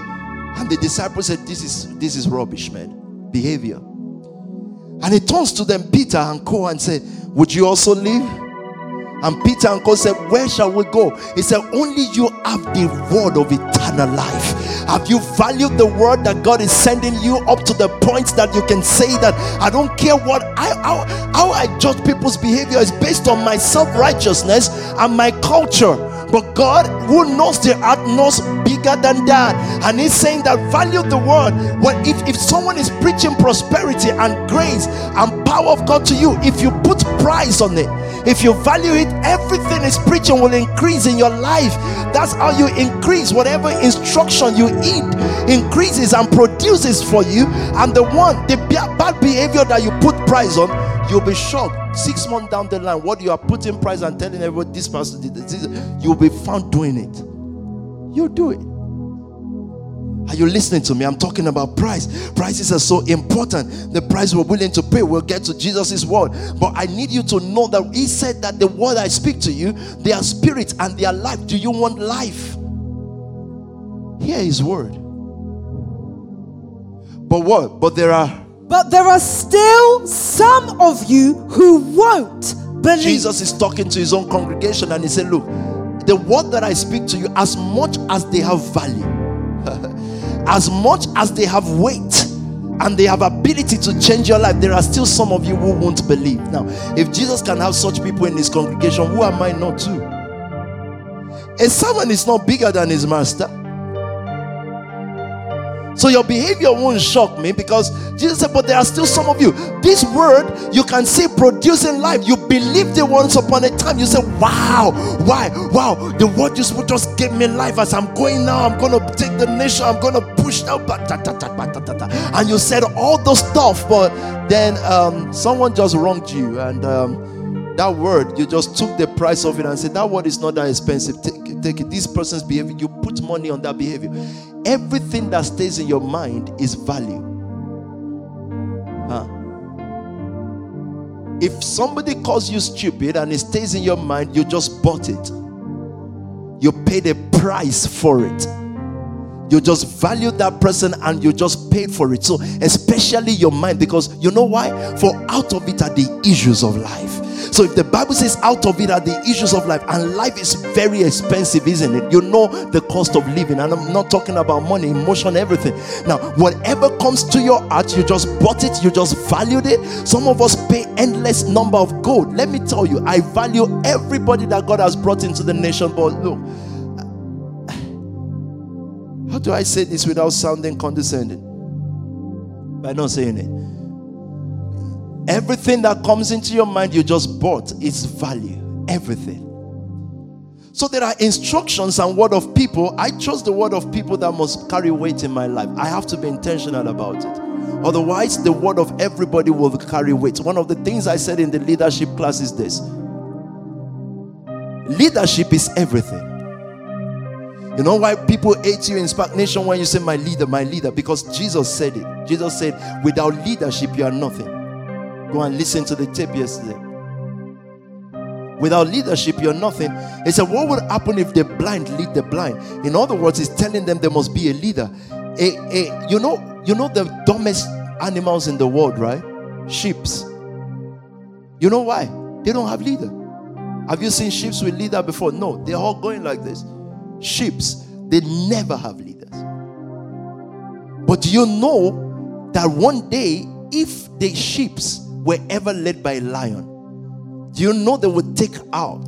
and the disciples said this is this is rubbish man. Behavior. And he turns to them peter and co and said would you also leave and Peter and God said, Where shall we go? He said, Only you have the word of eternal life. Have you valued the word that God is sending you up to the point that you can say that I don't care what I how, how I judge people's behavior is based on my self-righteousness and my culture. But God, who knows the heart, knows bigger than that. And He's saying that value the word. Well, if, if someone is preaching prosperity and grace and power of God to you, if you put price on it, if you value it, everything is preaching will increase in your life. That's how you increase whatever instruction you eat increases and produces for you. And the one, the bad behavior that you put price on, you'll be shocked. Six months down the line, what you are putting price and telling everybody this person did this, you'll be found doing it. You do it. Are you listening to me? I'm talking about price. Prices are so important. The price we're willing to pay, we'll get to Jesus' word. But I need you to know that He said that the word I speak to you, they are spirit and they are life. Do you want life? Hear His word. But what? But there are. But there are still some of you who won't believe. Jesus is talking to his own congregation and he said, Look, the word that I speak to you, as much as they have value, as much as they have weight, and they have ability to change your life, there are still some of you who won't believe. Now, if Jesus can have such people in his congregation, who am I not to? A servant is not bigger than his master. So your behavior won't shock me because Jesus said, But there are still some of you. This word you can see producing life. You believed it once upon a time. You say, Wow, why? Wow, the word you spoke just gave me life as I'm going now. I'm gonna take the nation, I'm gonna push now. And you said all those stuff, but then um, someone just wronged you, and um, that word you just took the price of it and said, That word is not that expensive. Take, take it. This person's behavior, you put money on that behavior everything that stays in your mind is value. Huh? If somebody calls you stupid and it stays in your mind, you just bought it. You paid a price for it. You just value that person and you just paid for it. So, especially your mind, because you know why? For out of it are the issues of life. So if the Bible says out of it are the issues of life, and life is very expensive, isn't it? You know the cost of living, and I'm not talking about money, emotion, everything. Now, whatever comes to your heart, you just bought it, you just valued it. Some of us pay endless number of gold. Let me tell you, I value everybody that God has brought into the nation. But look, how do I say this without sounding condescending? By not saying it. Everything that comes into your mind you just bought its value. Everything. So there are instructions and word of people. I chose the word of people that must carry weight in my life. I have to be intentional about it. Otherwise, the word of everybody will carry weight. One of the things I said in the leadership class is this leadership is everything. You know why people hate you in Spark Nation when you say, My leader, my leader? Because Jesus said it. Jesus said, Without leadership, you are nothing. Go and listen to the tape yesterday. Without leadership, you're nothing. He said, What would happen if the blind lead the blind? In other words, he's telling them there must be a leader. A, a, you know, you know the dumbest animals in the world, right? Sheeps. You know why? They don't have leader. Have you seen sheep with leader before? No, they're all going like this. Sheeps, they never have leaders. But do you know that one day, if the sheeps were ever led by a lion, do you know they would take out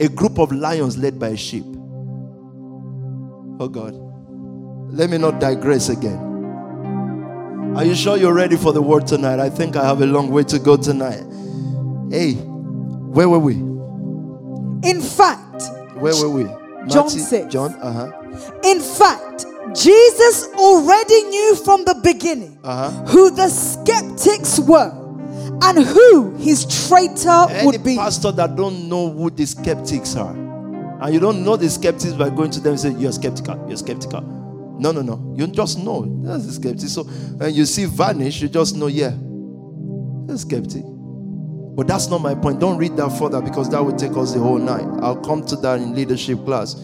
a group of lions led by a sheep? Oh God. Let me not digress again. Are you sure you're ready for the word tonight? I think I have a long way to go tonight. Hey, where were we? In fact, where were we? John 6. John, uh huh. In fact, Jesus already knew from the beginning uh-huh. who the skeptics were and who his traitor Any would be. pastor that don't know who the skeptics are, and you don't know the skeptics by going to them and say you're skeptical, you're skeptical. No, no, no. You just know that's a skeptic. So when you see vanish, you just know, yeah, a skeptic. But that's not my point. Don't read that further because that would take us the whole night. I'll come to that in leadership class.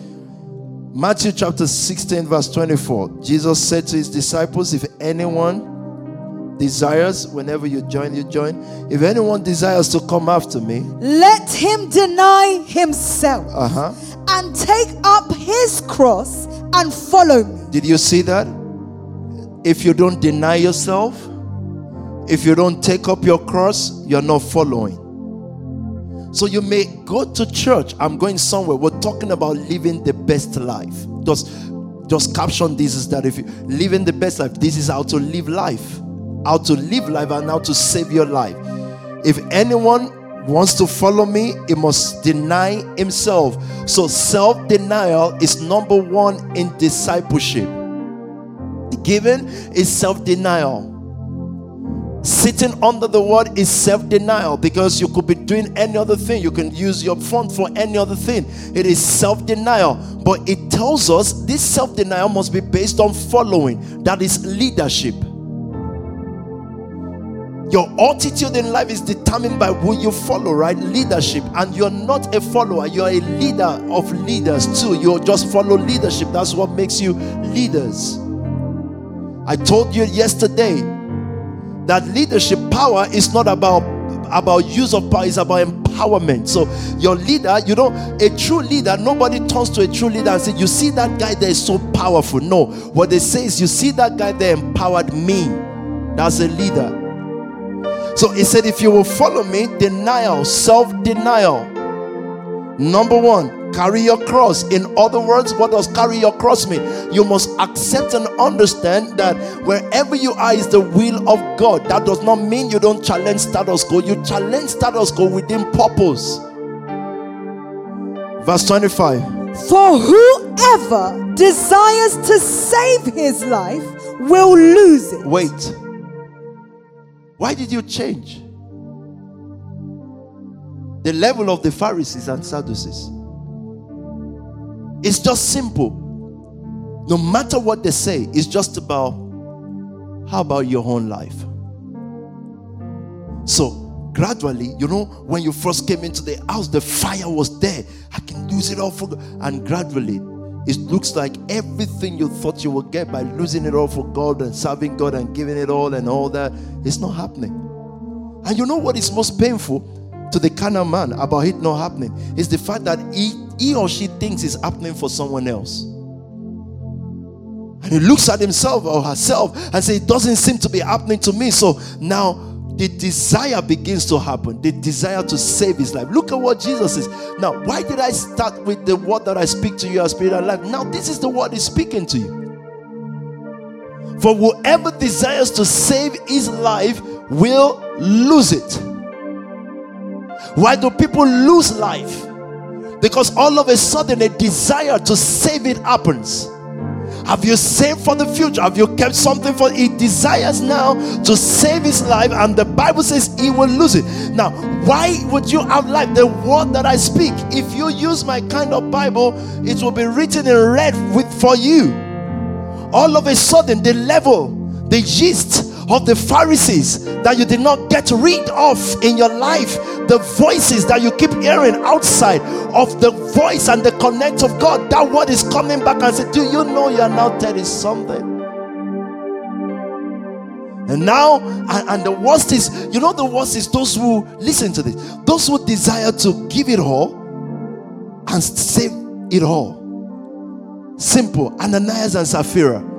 Matthew chapter 16, verse 24. Jesus said to his disciples, If anyone desires, whenever you join, you join. If anyone desires to come after me, let him deny himself uh-huh. and take up his cross and follow me. Did you see that? If you don't deny yourself, if you don't take up your cross, you're not following. So you may go to church. I'm going somewhere. We're talking about living the best life. Just just caption this is that if you living the best life, this is how to live life how to live life and how to save your life. If anyone wants to follow me, he must deny himself. So, self denial is number one in discipleship. Giving is self denial. Sitting under the word is self denial because you could be doing any other thing. You can use your phone for any other thing. It is self denial. But it tells us this self denial must be based on following, that is leadership. Your attitude in life is determined by who you follow, right? Leadership. And you're not a follower, you're a leader of leaders too. You just follow leadership. That's what makes you leaders. I told you yesterday that leadership power is not about about use of power, it's about empowerment. So your leader, you know, a true leader, nobody turns to a true leader and say, You see that guy there is so powerful. No, what they say is, You see that guy there empowered me That's a leader. So he said, if you will follow me, denial, self denial. Number one, carry your cross. In other words, what does carry your cross mean? You must accept and understand that wherever you are is the will of God. That does not mean you don't challenge status quo, you challenge status quo within purpose. Verse 25. For whoever desires to save his life will lose it. Wait. Why did you change? The leaven of the Pharisees and Sadducees. It's just simple. No matter what they say, it's just about how about your own life? So, gradually, you know, when you first came into the house, the fire was there. I can lose it all for God. And gradually, it looks like everything you thought you would get by losing it all for God and serving God and giving it all and all that, it's not happening. And you know what is most painful to the carnal man about it not happening? Is the fact that he he or she thinks is happening for someone else. And he looks at himself or herself and says, It doesn't seem to be happening to me. So now the desire begins to happen. The desire to save his life. Look at what Jesus is. Now, why did I start with the word that I speak to you as spirit and life? Now, this is the word he's speaking to you. For whoever desires to save his life will lose it. Why do people lose life? Because all of a sudden a desire to save it happens. Have you saved for the future? Have you kept something for he desires now to save his life, and the Bible says he will lose it. Now, why would you have life? The word that I speak, if you use my kind of Bible, it will be written in red with for you. All of a sudden, the leaven, the yeast of the Pharisees that you did not get rid of in your life, the voices that you keep hearing outside of the voice and the connect of God, that word is coming back and say, Do you know you are now telling something? And now, and, and, the worst is, you know, the worst is those who listen to this, those who desire to give it all and save it all. Simple. Ananias and Sapphira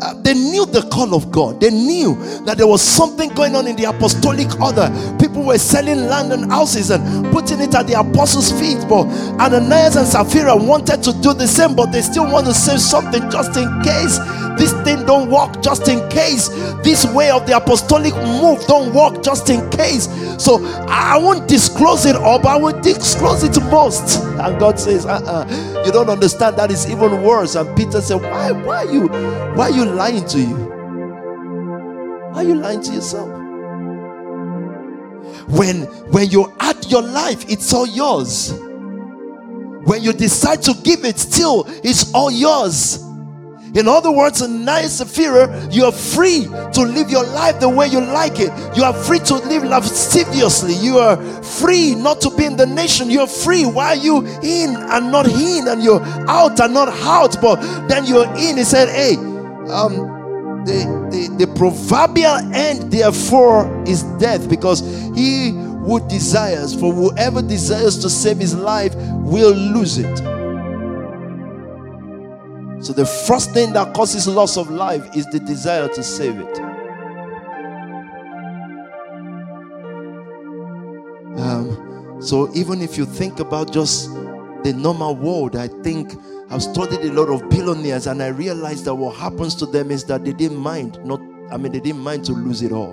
uh, they knew the call of God. They knew that there was something going on in the apostolic order. People were selling land and houses and putting it at the apostles' feet. But Ananias and Sapphira wanted to do the same, but they still want to save something just in case this thing don't work just in case this way of the apostolic move don't work just in case so i won't disclose it all but i will disclose it most and god says uh-uh, you don't understand that is even worse and peter said why why you why are you lying to you are you lying to yourself when when you add your life it's all yours when you decide to give it still it's all yours in other words, Ananias Sapphira, you are free to live your life the way you like it. You are free to live lasciviously. You are free not to be in the nation. You are free. Why are you in and not in? And you're out and not out. But then you're in. He said, Hey, um, the, the, the proverbial end, therefore, is death because he who desires, for whoever desires to save his life will lose it. So, the first thing that causes loss of life is the desire to save it. Um, so, even if you think about just the normal world, I think I've studied a lot of billionaires and I realized that what happens to them is that they didn't mind, not, I mean, they didn't mind to lose it all.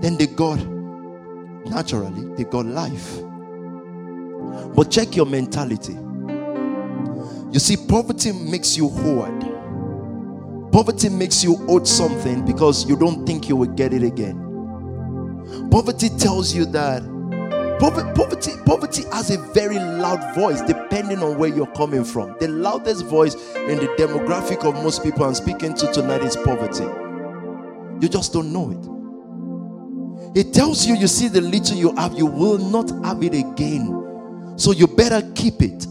Then they got, naturally, they got life. But check your mentality. You see, poverty makes you hoard. Poverty makes you owed something because you don't think you will get it again. Poverty tells you that poverty, poverty has a very loud voice depending on where you're coming from. The loudest voice in the demographic of most people I'm speaking to tonight is poverty. You just don't know it. It tells you, you see, the little you have, you will not have it again. So you better keep it.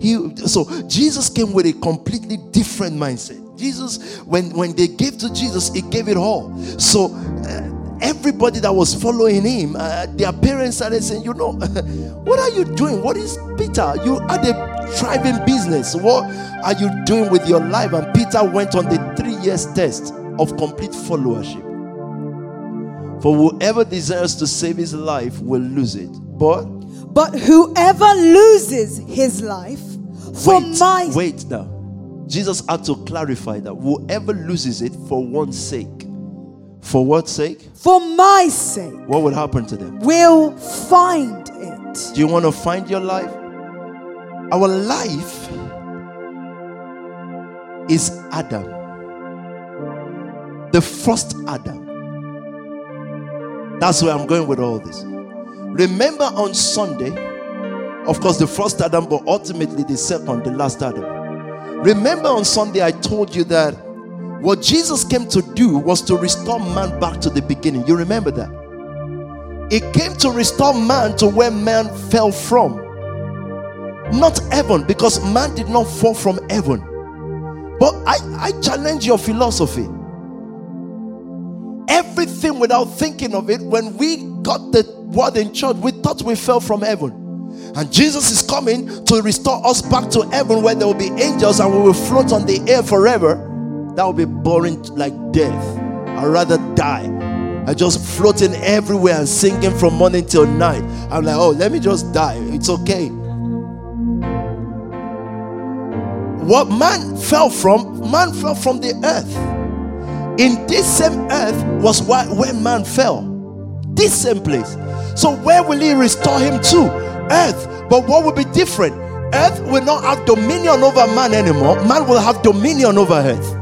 He so Jesus came with a completely different mindset. Jesus, when when they gave to Jesus, he gave it all. So uh, everybody that was following him, uh, their parents started saying, "You know, what are you doing? What is Peter? You had a thriving business. What are you doing with your life?" And Peter went on the three years test. of complete followership. For whoever desires to save his life will lose it. But but whoever loses his life for wait, my wait now. Jesus had to clarify that whoever loses it for one sake, for what sake? for my sake What would happen to them? will find it. Do you want to find your life? Our life is Adam, the first Adam. That's where I'm going with all this. Remember on Sunday, of course, the first Adam, but ultimately the second, the last Adam. Remember on Sunday, I told you that what Jesus came to do was to restore man back to the beginning. You remember that? He came to restore man to where man fell from. Not heaven, because man did not fall from heaven. But I, I challenge your philosophy. Everything without thinking of it, when we got the word in church, we thought we fell from heaven. And Jesus is coming to restore us back to heaven where there will be angels and we will float on the air forever. That would be boring like death. I'd rather die. I just floating everywhere and singing from morning till night. I'm like, oh, let me just die. It's okay. What man fell from, man fell from the earth. In this same earth was why, where man fell. This same place. So where will he restore him to? Earth. But what will be different? Earth will not have dominion over man anymore. Man will have dominion over earth.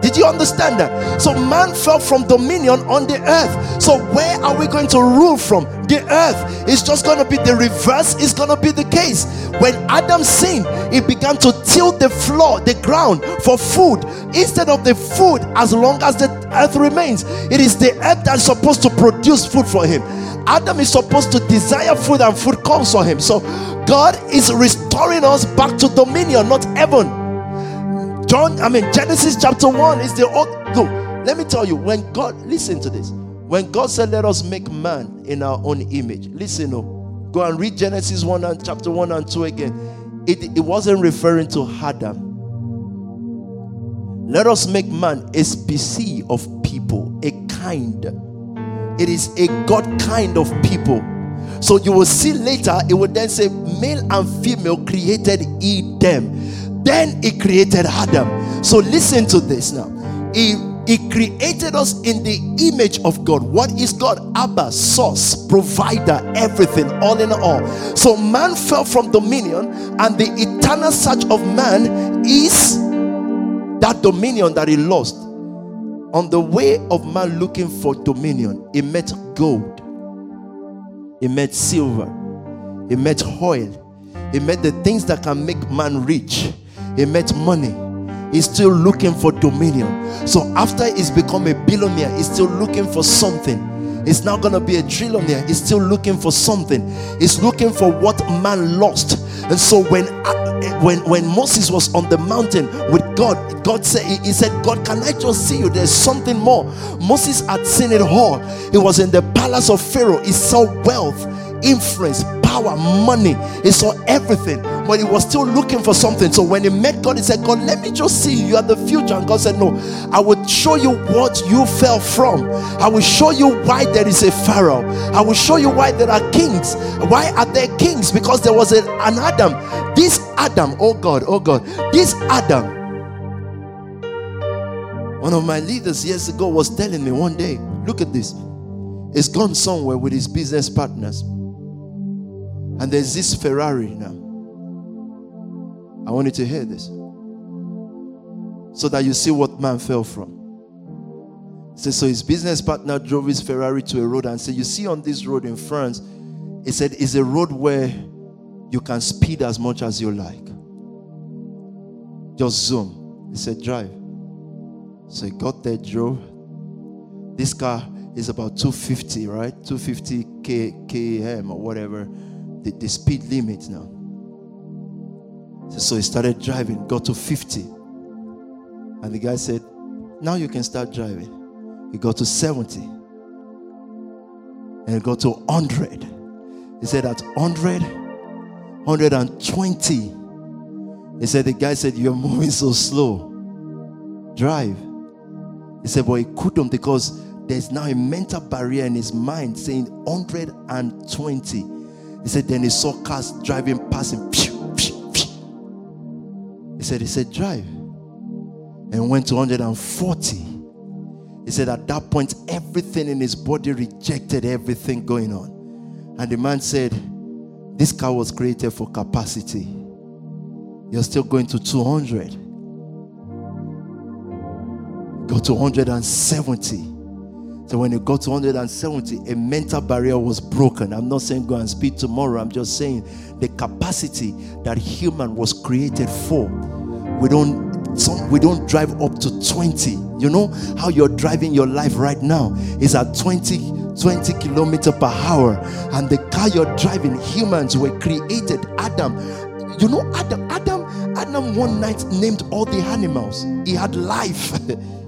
Did you understand that? So man fell from dominion on the earth. So where are we going to rule from? The earth. It's just going to be the reverse. It's going to be the case. When Adam sinned, he began to till the floor, the ground for food instead of the food. As long as the earth remains, it is the earth that's supposed to produce food for him. Adam is supposed to desire food, and food comes for him. So God is restoring us back to dominion, not heaven. John, I mean, Genesis chapter 1 is the old. Look, let me tell you, when God, listen to this. When God said, Let us make man in our own image, listen, oh, go and read Genesis 1 and chapter 1 and 2 again. It, it wasn't referring to Adam. Let us make man a species of people, a kind. It is a God kind of people. So you will see later, it will then say, Male and female created in them. Then he created Adam. So listen to this now. He, he created us in the image of God. What is God? Abba, source, provider, everything, all in all. So man fell from dominion, and the eternal search of man is that dominion that he lost. On the way of man looking for dominion, he met gold, he met silver, he met oil, he met the things that can make man rich, he met money. He's still looking for dominion. So after he's become a billionaire, he's still looking for something. He's now gonna be a trillionaire. He's still looking for something. He's looking for what man lost. And so when when when Moses was on the mountain with God, God said he said, God, can I just see you? There's something more. Moses had seen it all. He was in the palace of Pharaoh. He saw wealth, influence, power, money. He saw everything, but he was still looking for something. So when he met God, he said, God, let me just see you. Are the future. And God said, No, I will show you what you fell from. I will show you why there is a Pharaoh. I will show you why there are kings. Why are there kings? Because there was a, an Adam. This Adam, oh God, oh God, this Adam. One of my leaders years ago was telling me one day, look at this. He's gone somewhere with his business partners. And there's this Ferrari now. I want you to hear this. So that you see what man fell from. So, so his business partner drove his Ferrari to a road and said, You see on this road in France, he said, it's a road where you can speed as much as you like. Just zoom. He said, Drive. So he got there, drove. This car is about 250, right? 250 K, km or whatever the, the speed limit now. So he started driving, got to 50. And the guy said, Now you can start driving. He got to 70. And he got to 100. He said, At 100, 120. He said, The guy said, You're moving so slow. Drive. He said, but he couldn't because there's now a mental barrier in his mind saying 120. He said, then he saw cars driving past him. He said, he said, drive. And went to 140. He said, at that point, everything in his body rejected everything going on. And the man said, This car was created for capacity. You're still going to 200. Go to 170. So when you got to 170, a mental barrier was broken. I'm not saying go and speak tomorrow. I'm just saying the capacity that human was created for. We don't some we don't drive up to 20. You know how you're driving your life right now is at 20 20 kilometer per hour and the car you're driving humans were created adam you know adam adam adam one night named all the animals he had life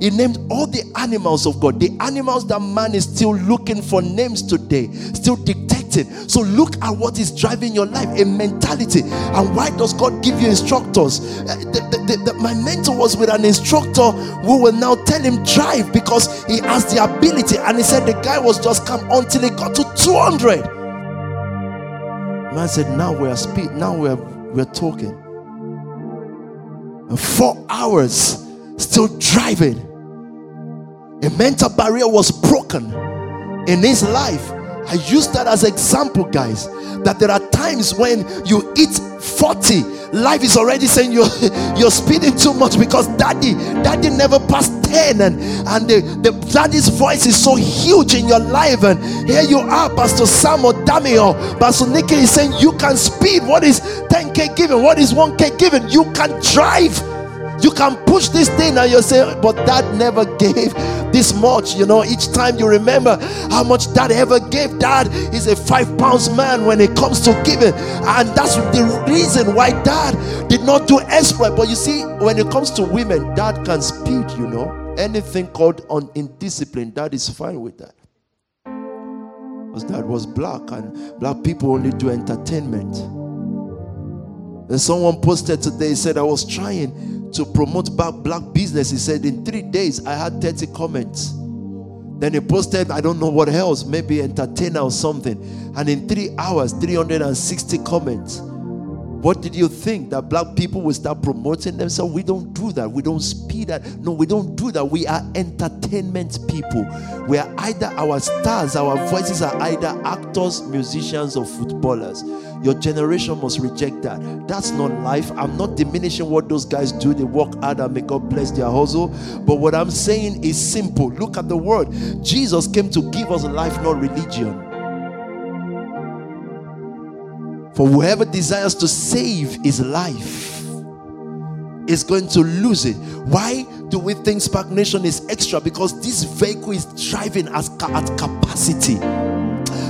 He named all the animals of God, the animals that man is still looking for names today, still dictating. So look at what is driving your life a mentality. And why does God give you instructors? Uh, the, the, the, my mentor was with an instructor who will now tell him drive because he has the ability. And he said the guy was just come until he got to 200. Man said, Now we're speed, now we're we're talking. And four hours still driving a mental barrier was broken in his life. I use that as example, guys. That there are times when you eat 40, life is already saying you're you're speeding too much because daddy, daddy never passed 10, and, and the, the daddy's voice is so huge in your life. And here you are, Pastor Sam or Dami or Pastor Nikki is saying you can speed. What is 10k given? What is 1k given? You can drive. You can push this thing and you say, but dad never gave this much. You know, each time you remember how much dad ever gave. Dad is a five pounds man when it comes to giving, and that's the reason why dad did not do exploit. But you see, when it comes to women, dad can speed, you know, anything called on indiscipline, dad is fine with that. Because dad was black, and black people only do entertainment. And someone posted today, he said, I was trying to promote black business. He said, In three days, I had 30 comments. Then he posted, I don't know what else, maybe entertainer or something. And in three hours, 360 comments. What did you think that black people will start promoting themselves? We don't do that. We don't speed that. No, we don't do that. We are entertainment people. We are either our stars, our voices are either actors, musicians, or footballers. Your generation must reject that. That's not life. I'm not diminishing what those guys do. They work hard and may God bless their hustle. But what I'm saying is simple. Look at the word. Jesus came to give us life, not religion. For whoever desires to save his life is going to lose it. Why do we think Spark Nation is extra? Because this vehicle is driving at, at capacity.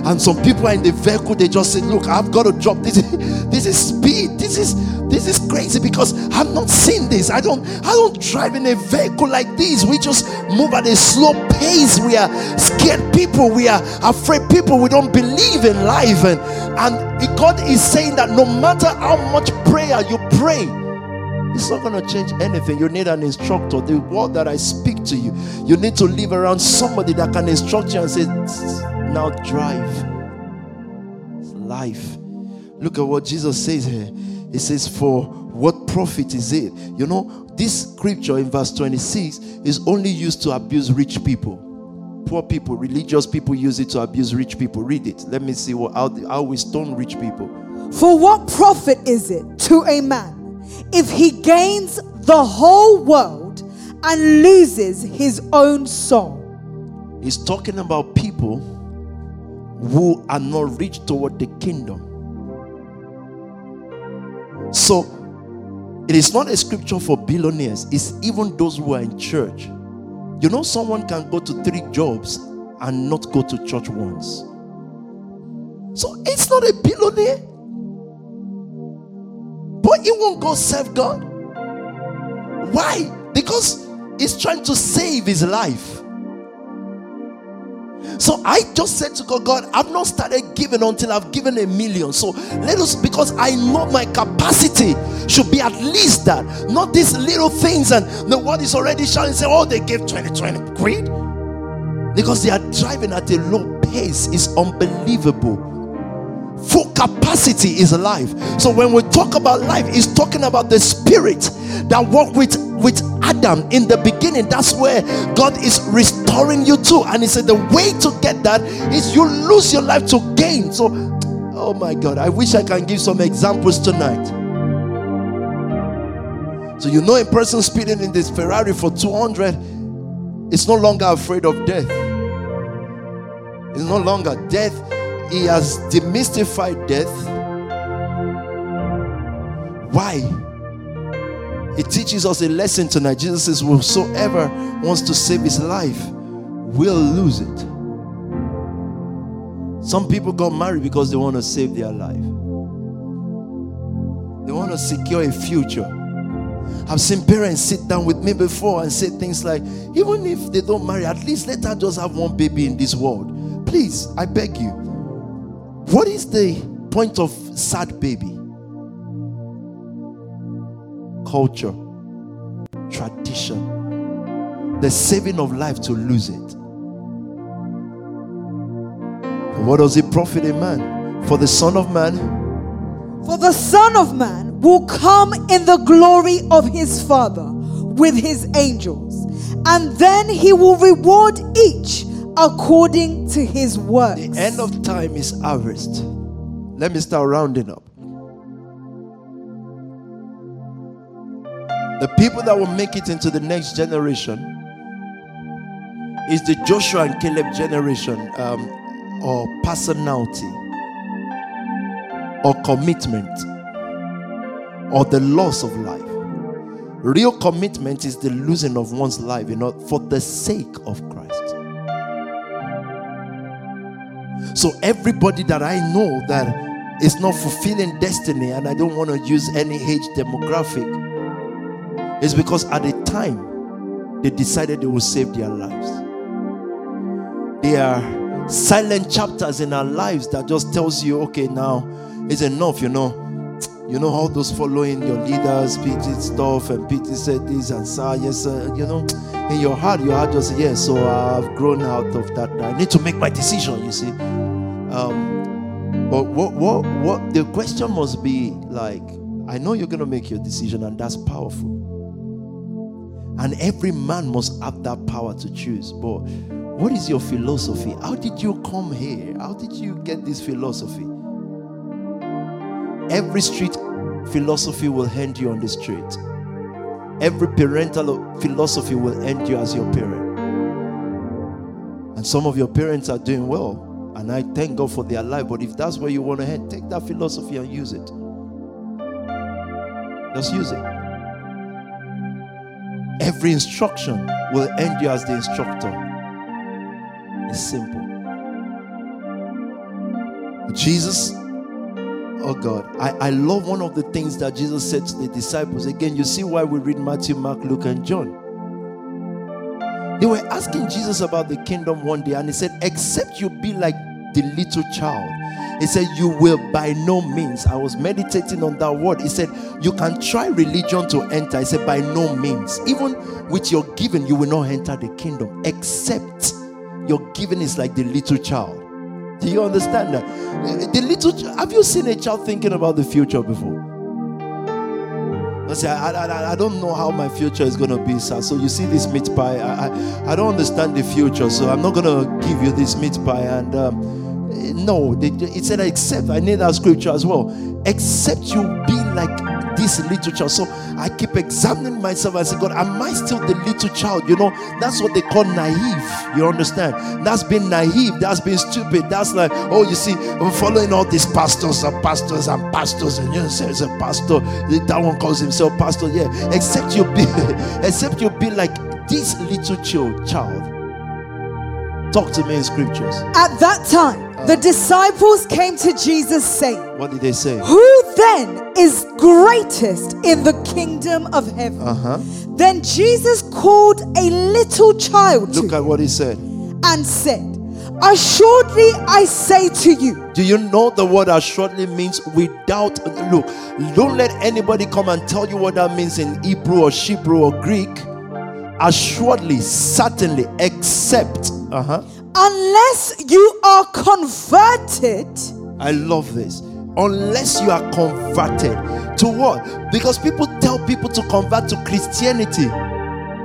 And some people are in the vehicle, they just say, Look, I've got to drop this. This is speed. This is this is crazy because I've not seen this. I don't I don't drive in a vehicle like this. We just move at a slow pace. We are scared people, we are afraid people, we don't believe in life. And and God is saying that no matter how much prayer you pray, it's not going to change anything. You need an instructor. The word that I speak to you, you need to live around somebody that can instruct you and say, Now drive. It's life. Look at what Jesus says here. He says, For what profit is it? You know, this scripture in verse 26 is only used to abuse rich people poor people, religious people use it to abuse rich people. Read it. Let me see what, how, how we stone rich people. For what profit is it to a man if he gains the whole world and loses his own soul? He's talking about people who are not rich toward the kingdom. So, it is not a scripture for billionaires, it's even those who are in church. You know, someone can go to three jobs and not go to church once. So it's not a billionaire. But he won't go serve God. Why? Because he's trying to save his life. So I just said to God, God, I've not started giving until I've given a million. So let us, because I know my capacity should be at least that, not these little things. And the world is already shouting, say, oh, they gave 20, 20 quid because they are driving at a low pace. It's unbelievable. Full capacity is life. So when we talk about life, it's talking about the spirit that worked with with Adam in the beginning. That's where God is restoring you to. And he said the way to get that is you lose your life to gain. So, oh my God, I wish I can give some examples tonight. So you know a person speeding in this Ferrari for 200 is no longer afraid of death. It's no longer death he has demystified death. Why? It teaches us a lesson tonight. Jesus says, Whosoever wants to save his life will lose it. Some people got married because they want to save their life, they want to secure a future. I've seen parents sit down with me before and say things like, even if they don't marry, at least let her just have one baby in this world. Please, I beg you. What is the point of sad baby? Culture, tradition, the saving of life to lose it. What does it profit a man? For the Son of Man. For the Son of Man will come in the glory of his Father with his angels, and then he will reward each according to his words. The end of time is harvest. Let me start rounding up. The people that will make it into the next generation is the Joshua and Caleb generation um, or personality or commitment or the loss of life. Real commitment is the losing of one's life, you know, for the sake of Christ. So everybody that I know that is not fulfilling destiny, and I don't want to use any age demographic, is because at the time they decided they will save their lives. There are silent chapters in our lives that just tells you, okay, now it's enough, you know. You know all those following your leaders, PT stuff, and PT said this and sir, yes, sir. You know, in your heart, your heart just yes. So I've grown out of that. I need to make my decision. You see, um, but what, what, what the question must be like, I know you're going to make your decision, and that's powerful. And every man must have that power to choose. But what is your philosophy? How did you come here? How did you get this philosophy? Every street philosophy will end you on the street. Every parental philosophy will end you as your parent. And some of your parents are doing well. And I thank God for their life. But if that's where you want to head, take that philosophy and use it. Just use it. Every instruction will end you as the instructor. It's simple. Jesus, oh God, I, I love one of the things that Jesus said to the disciples. Again, you see why we read Matthew, Mark, Luke, and John. They were asking Jesus about the kingdom one day, and he said, Except you be like the little child. He said, You will by no means. I was meditating on that word. He said, You can try religion to enter. He said, By no means. Even with your giving, you will not enter the kingdom, except your giving is like the little child. Do you understand that? The little have you seen a child thinking about the future before? I say, I, I, I don't know how my future is going to be, sir. So you see this meat pie. I, I, I don't understand the future, so I'm not going to give you this meat pie. And um, no, it said, except, I need that scripture as well. Except you be like this little child. So I keep examining myself and say, God, am I still the little child? You know, that's what they call naive. You understand? That's been naive. That's been stupid. That's like, oh, you see, I'm following all these pastors and pastors and pastors. And you know, says a pastor. That one calls himself pastor. Yeah. Except you be, except you be like this little child. Talk to me in scriptures. At that time, uh, the disciples came to Jesus saying, What did they say? Who then is greatest in the kingdom of heaven? Uh-huh. Then Jesus called a little child. Look at what he said. And said, Assuredly, I say to you. Do you know the word assuredly means without? Look, don't let anybody come and tell you what that means in Hebrew or Hebrew or Greek. Assuredly, certainly, except. Uh huh. Unless you are converted. I love this. Unless you are converted to what? Because people tell people to convert to Christianity.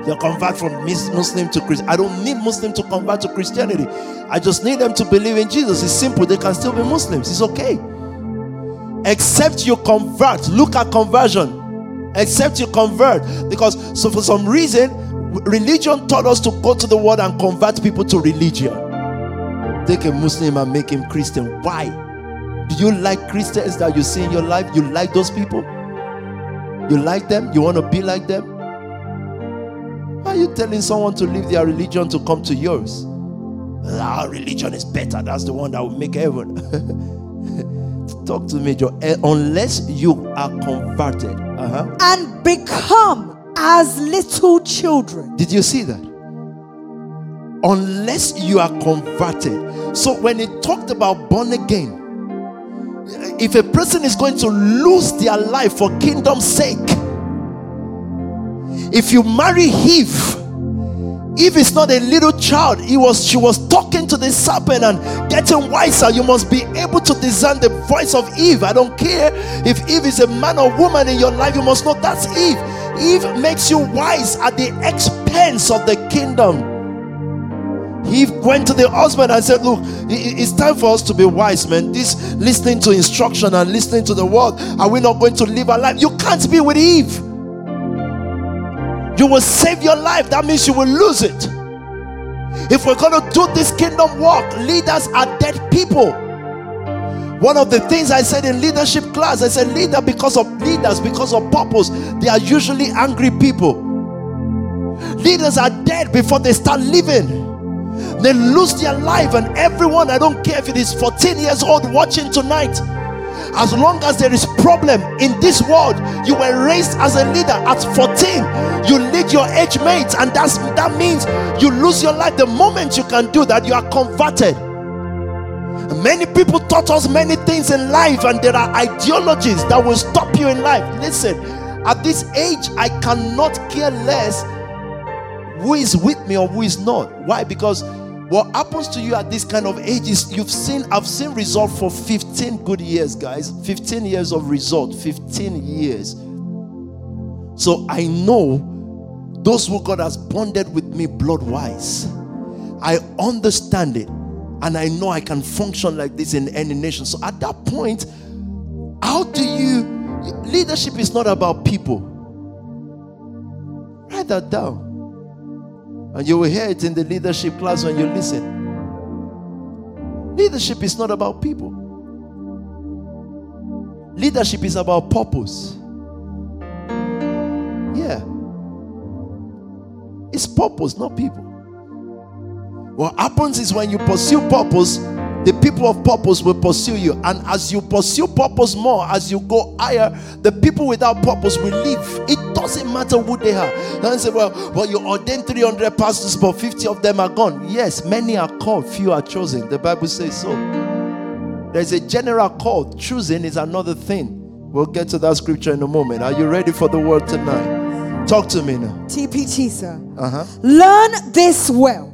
They convert from Muslim to Christian. I don't need Muslim to convert to Christianity. I just need them to believe in Jesus. It's simple. They can still be Muslims. It's okay. Except you convert. Look at conversion. Except you convert. Because so for some reason, religion taught us to go to the world and convert people to religion. Take a Muslim and make him Christian. Why? Do you like Christians that you see in your life? You like those people? You like them? You want to be like them? are you telling someone to leave their religion to come to yours? Our religion is better. That's the one that will make heaven. Talk to me, Joe. Eh, unless you are converted uh-huh. and become as little children. Did you see that? Unless you are converted. So when he talked about born again, if a person is going to lose their life for kingdom's sake, if you marry Eve, Eve is not a little child. He was she was talking to the serpent and getting wiser. You must be able to discern the voice of Eve. I don't care if Eve is a man or woman in your life, you must know that's Eve. Eve makes you wise at the expense of the kingdom. He went to the husband and said, Look, it's time for us to be wise, man. This listening to instruction and listening to the word, are we not going to live our life? You can't be with Eve. You will save your life, that means you will lose it. If we're going to do this kingdom work, leaders are dead people. One of the things I said in leadership class, I said, leader because of leaders, because of purpose, they are usually angry people. Leaders are dead before they start living. They lose their life, and everyone, I don't care if it is 14 years old watching tonight, as long as there is problem in this world you were raised as a leader at 14 you lead your age mates and that's that means you lose your life. The moment you can do that you are converted. Many people taught us many things in life and there are ideologies that will stop you in life. Listen at this age i cannot care less who is with me or who is not why because what happens to you at this kind of age is you've seen, I've seen result for 15 good years, guys. 15 years of result, 15 years. So I know those who God has bonded with me blood wise. I understand it and I know I can function like this in any nation. So at that point, how do you leadership is not about people? Write that down. And you will hear it in the leadership class when you listen. Leadership is not about people, leadership is about purpose. Yeah. It's purpose, not people. What happens is when you pursue purpose, the people of purpose will pursue you. And as you pursue purpose more, as you go higher, the people without purpose will leave. It doesn't matter who they are. And say, well, well, you ordained 300 pastors, but 50 of them are gone. Yes, many are called, few are chosen. The Bible says so. There's a general call. Choosing is another thing. We'll get to that scripture in a moment. Are you ready for the word tonight? Talk to me now. TPT, sir. Uh-huh. Learn this well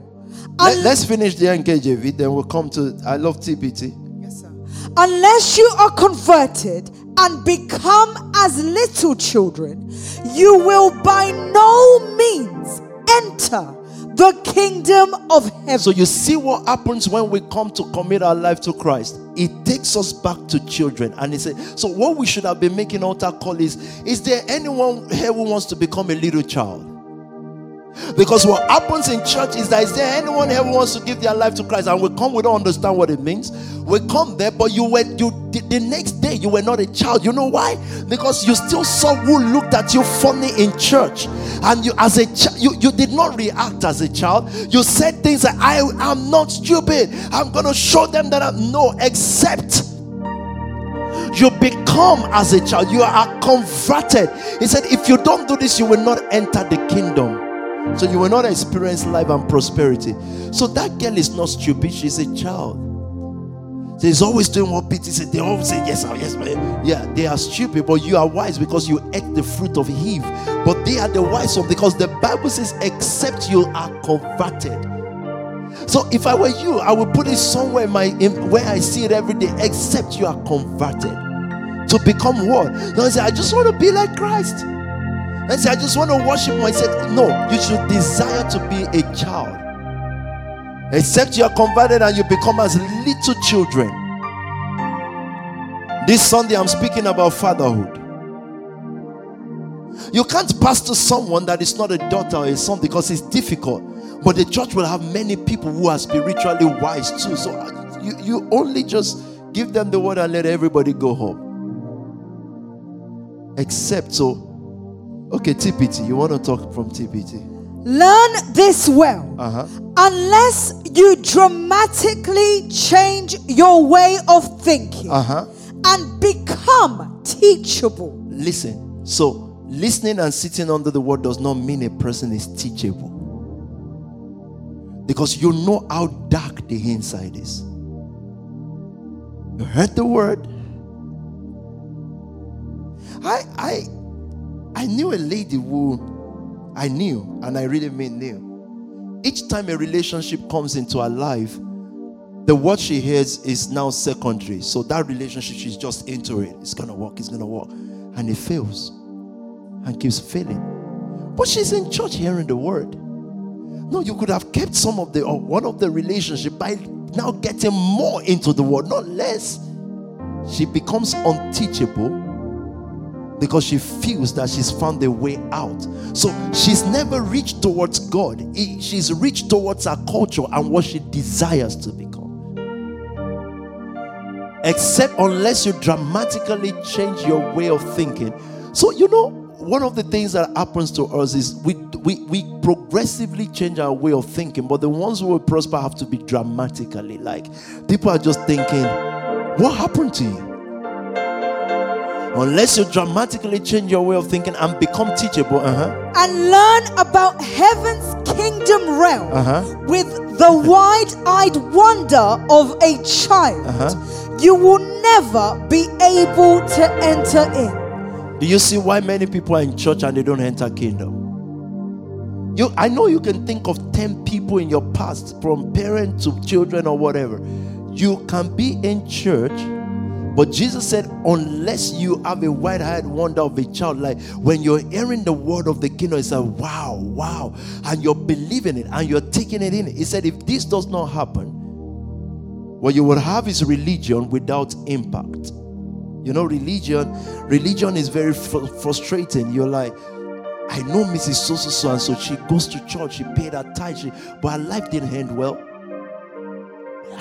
let, us finish the NKJV, then we'll come to. I love TPT. Yes, sir. Unless you are converted and become as little children, you will by no means enter the kingdom of heaven. So you see what happens when we come to commit our life to Christ. It takes us back to children. And he said, so what we should have been making altar call is, is there anyone here who wants to become a little child? Because what happens in church is that is there anyone who wants to give their life to Christ? And we come, we don't understand what it means. We come there, but you were you the, the next day you were not a child. You know why? Because you still saw who looked at you funny in church, and you as a child you, you did not react as a child. You said things like I am not stupid. I'm gonna show them that I'm no, except you become as a child, you are converted. He said, if you don't do this, you will not enter the kingdom. So you will not experience life and prosperity. So that girl is not stupid, she's a child. She's always doing what Peter said. They always say, Yes, yes, man. Yeah, they are stupid, but you are wise because you ate the fruit of Eve. But they are the wise one because the Bible says, Except you are converted. So if I were you, I would put it somewhere in my in, where I see it every day, except you are converted. To become what? Say, I just want to be like Christ. I say, I just want to worship more. I said, No, you should desire to be a child. Except you are converted and you become as little children. This Sunday, I'm speaking about fatherhood. You can't pastor someone that is not a daughter or a son because it's difficult. But the church will have many people who are spiritually wise too. So uh, you, you only just give them the word and let everybody go home. Except so. Okay, TPT, you want to talk from TPT? Learn this well. Uh-huh. Unless you dramatically change your way of thinking Uh-huh. and become teachable. Listen. So listening and sitting under the word does not mean a person is teachable. Because you know how dark the inside is. You heard the word. I I I knew a lady who I knew, and I really mean knew. Each time a relationship comes into her life, the word she hears is now secondary. So that relationship, she's just into it. It's gonna work, it's gonna work. And it fails and keeps failing. But she's in church hearing the word. No, you could have kept some of the or one of the relationship by now getting more into the word, not less. She becomes unteachable because she feels that she's found a way out. So she's never reached towards God. She's reached towards her culture and what she desires to become. Except unless you dramatically change your way of thinking. So you know, one of the things that happens to us is we we, we progressively change our way of thinking, but the ones who will prosper have to be dramatically. Like people are just thinking, what happened to you? Unless you dramatically change your way of thinking and become teachable, uh-huh. and learn about heaven's kingdom realm Uh-huh. with the wide eyed wonder of a child, Uh-huh. you will never be able to enter in. Do you see why many people are in church and they don't enter kingdom? You, I know you can think of 10 people in your past, from parents to children or whatever. You can be in church, but Jesus said, unless you have a wide eyed wonder of a child, like when you're hearing the word of the kingdom, it's like, wow, wow, and you're believing it and you're taking it in. He said, if this does not happen, what you will have is religion without impact. You know, religion, religion is very fr- frustrating. You're like, I know Mrs. So so so and so. She goes to church, she paid her tithe, she, but her life didn't end well.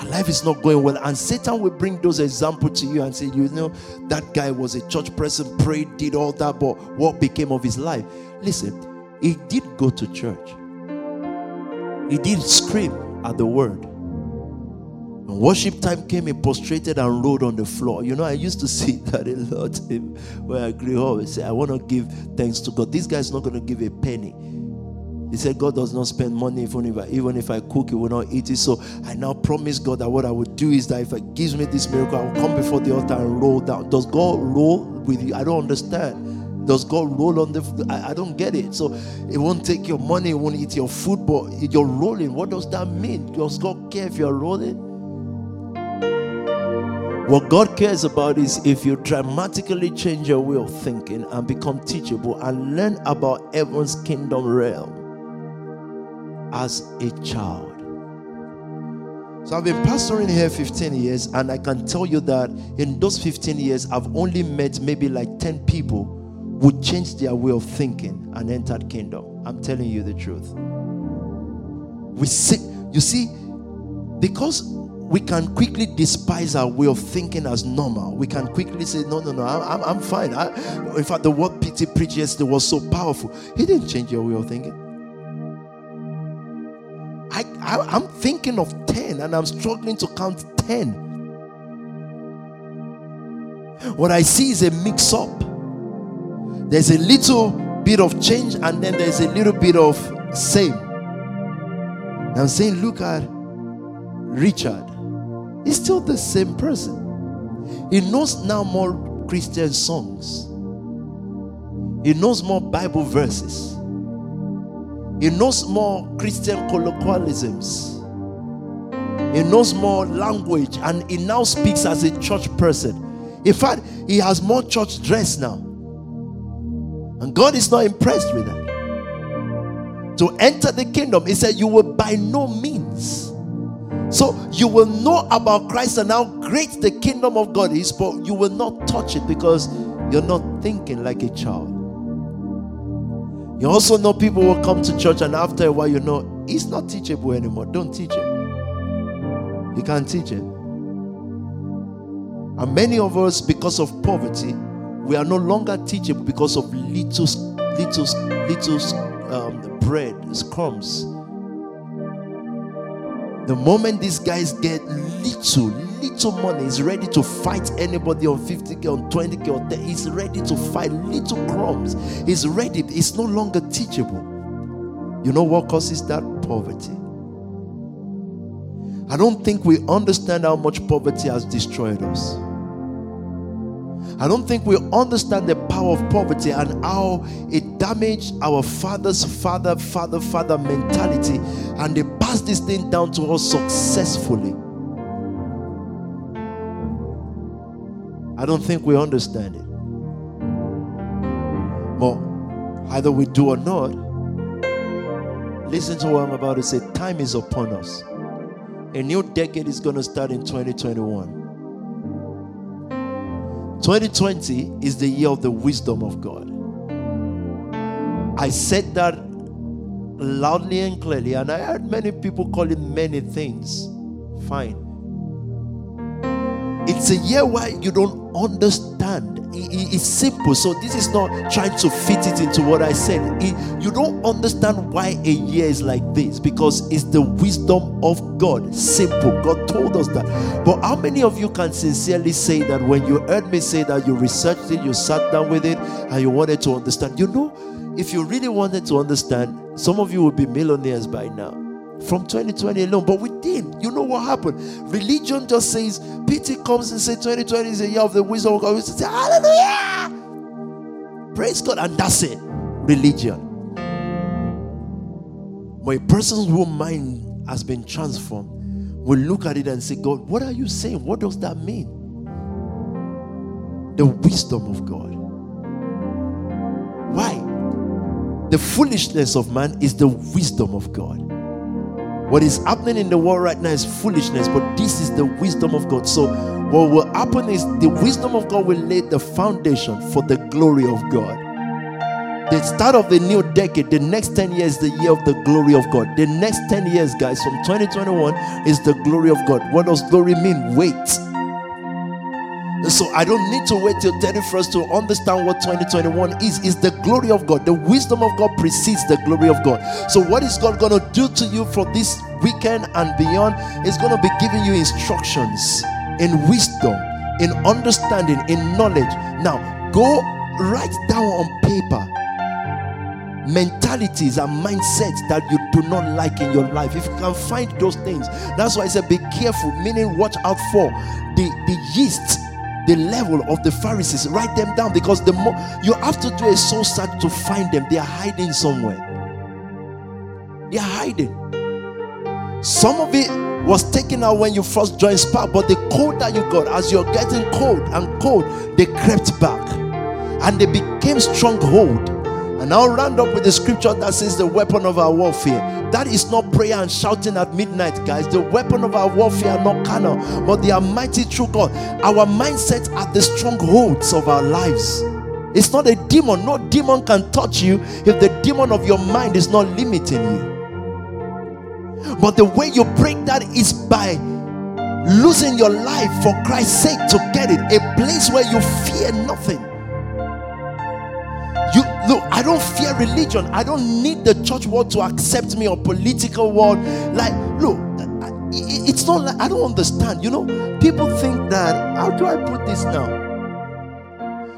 Life is not going well, and Satan will bring those examples to you and say, you know, that guy was a church person, prayed, did all that, but what became of his life? Listen, he did go to church. He did scream at the word. When worship time came, he prostrated and rolled on the floor. You know, I used to see that a lot where I grew up. I say, I want to give thanks to God. This guy's not going to give a penny. He said, God does not spend money even if I, even if I cook, he will not eat it. So I now promise God that what I would do is that if He gives me this miracle, I will come before the altar and roll down. Does God roll with you? I don't understand. Does God roll on the? I, I don't get it. So it won't take your money, it won't eat your food, but you're rolling. What does that mean? Does God care if you're rolling? What God cares about is if you dramatically change your way of thinking and become teachable and learn about heaven's kingdom realm as a child. So I've been pastoring here 15 years, and I can tell you that in those 15 years, I've only met maybe like 10 people who changed their way of thinking and entered kingdom. I'm telling you the truth. We see, you see, because we can quickly despise our way of thinking as normal. We can quickly say, No, no, no, I'm, I'm, fine. I, in fact, the word Peter preached yesterday was so powerful. He didn't change your way of thinking. I, I'm thinking of 10 and I'm struggling to count 10. What I see is a mix up. There's a little bit of change and then there's a little bit of Same. I'm saying, look at Richard. He's still the same person. He knows now more Christian songs. He knows more Bible verses. He knows more Christian colloquialisms. He knows more language and he now speaks as a church person. In fact, he has more church dress now. And God is not impressed with that. To enter the kingdom, he said, You will by no means. So you will know about Christ and how great the kingdom of God is, but you will not touch it because you're not thinking like a child. You also know people will come to church and after a while you know he's not teachable anymore. Don't teach him. You can't teach him. And many of us, because of poverty, we are no longer teachable because of little, little, little um, bread, crumbs. The moment these guys get little, little money, he's ready to fight anybody on 50k, on 20k, or 10. He's ready to fight little crumbs. He's ready. It's no longer teachable. You know what causes that? Poverty. I don't think we understand how much poverty has destroyed us. I don't think we understand the power of poverty and how it damaged our father's father, father, father mentality, and they passed this thing down to us successfully. I don't think we understand it. But either we do or not, listen to what I'm about to say. Time is upon us. A new decade is going to start in 2021. 2020 is the year of the wisdom of God. I said that loudly and clearly, and I heard many people call it many things. Fine. It's a year where you don't understand. It's simple. So, this is not trying to fit it into what I said. You don't understand why a year is like this because it's the wisdom of God. Simple. God told us that. But how many of you can sincerely say that when you heard me say that you researched it, you sat down with it, and you wanted to understand? You know, if you really wanted to understand, some of you would be millionaires by now from 2020 alone. But didn't. You know what happened? Religion just says, PT comes and says 2020 is a year of the wisdom of God. We say, Hallelujah! Praise God. And that's it. Religion. But person's whole mind has been transformed will look at it and say, God, what are you saying? What does that mean? The wisdom of God. Why? The foolishness of man is the wisdom of God. What is happening in the world right now is foolishness, but this is the wisdom of God. So, what will happen is the wisdom of God will lay the foundation for the glory of God. The start of the new decade, the next 10 years, the year of the glory of God. The next 10 years, guys, from 2021 is the glory of God. What does glory mean? Wait so I don't need to wait till 31st to understand what 2021 is. Is the glory of God. The wisdom of God precedes the glory of God. So what is God going to do to you for this weekend and beyond? Is going to be giving you instructions in wisdom, in understanding, in knowledge. Now go write down on paper mentalities and mindsets that you do not like in your life. If you can find those things, that's why I said be careful, meaning watch out for the, the yeast the leaven of the Pharisees. Write them down because the more you have to do a soul search to find them, they are hiding somewhere. They are hiding. Some of it was taken out when you first joined Spark, but the code that you got as you're getting cold and cold, they crept back and they became stronghold and I'll round up with the scripture that says the weapon of our warfare. That is not prayer and shouting at midnight, guys. The weapon of our warfare are not carnal, but they are mighty through God. Our mindsets are the strongholds of our lives. It's not a demon. No demon can touch you if the demon of your mind is not limiting you. But the way you break that is by losing your life for Christ's sake to get it. A place where you fear nothing. Look, I don't fear religion. I don't need the church world to accept me or political world. Like, look, it's not like I don't understand. You know, people think that how do I put this now?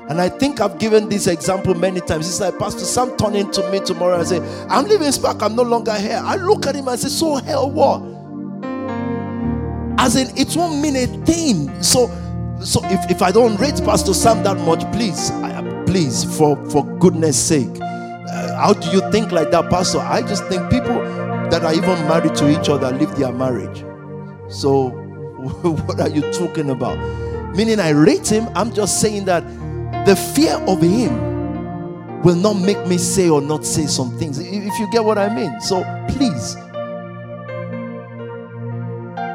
And I think I've given this example many times. It's like Pastor Sam turning to me tomorrow and say, I'm leaving Spark, I'm no longer here. I look at him and say, So hell what? As in, it won't mean a thing. So, so if, if I don't rate Pastor Sam that much, please, I, please, for, for goodness sake. Uh, how do you think like that, Pastor? I just think people that are even married to each other leave their marriage. So, what are you talking about? Meaning, I rate him. I'm just saying that the fear of him will not make me say or not say some things. If you get what I mean. So please,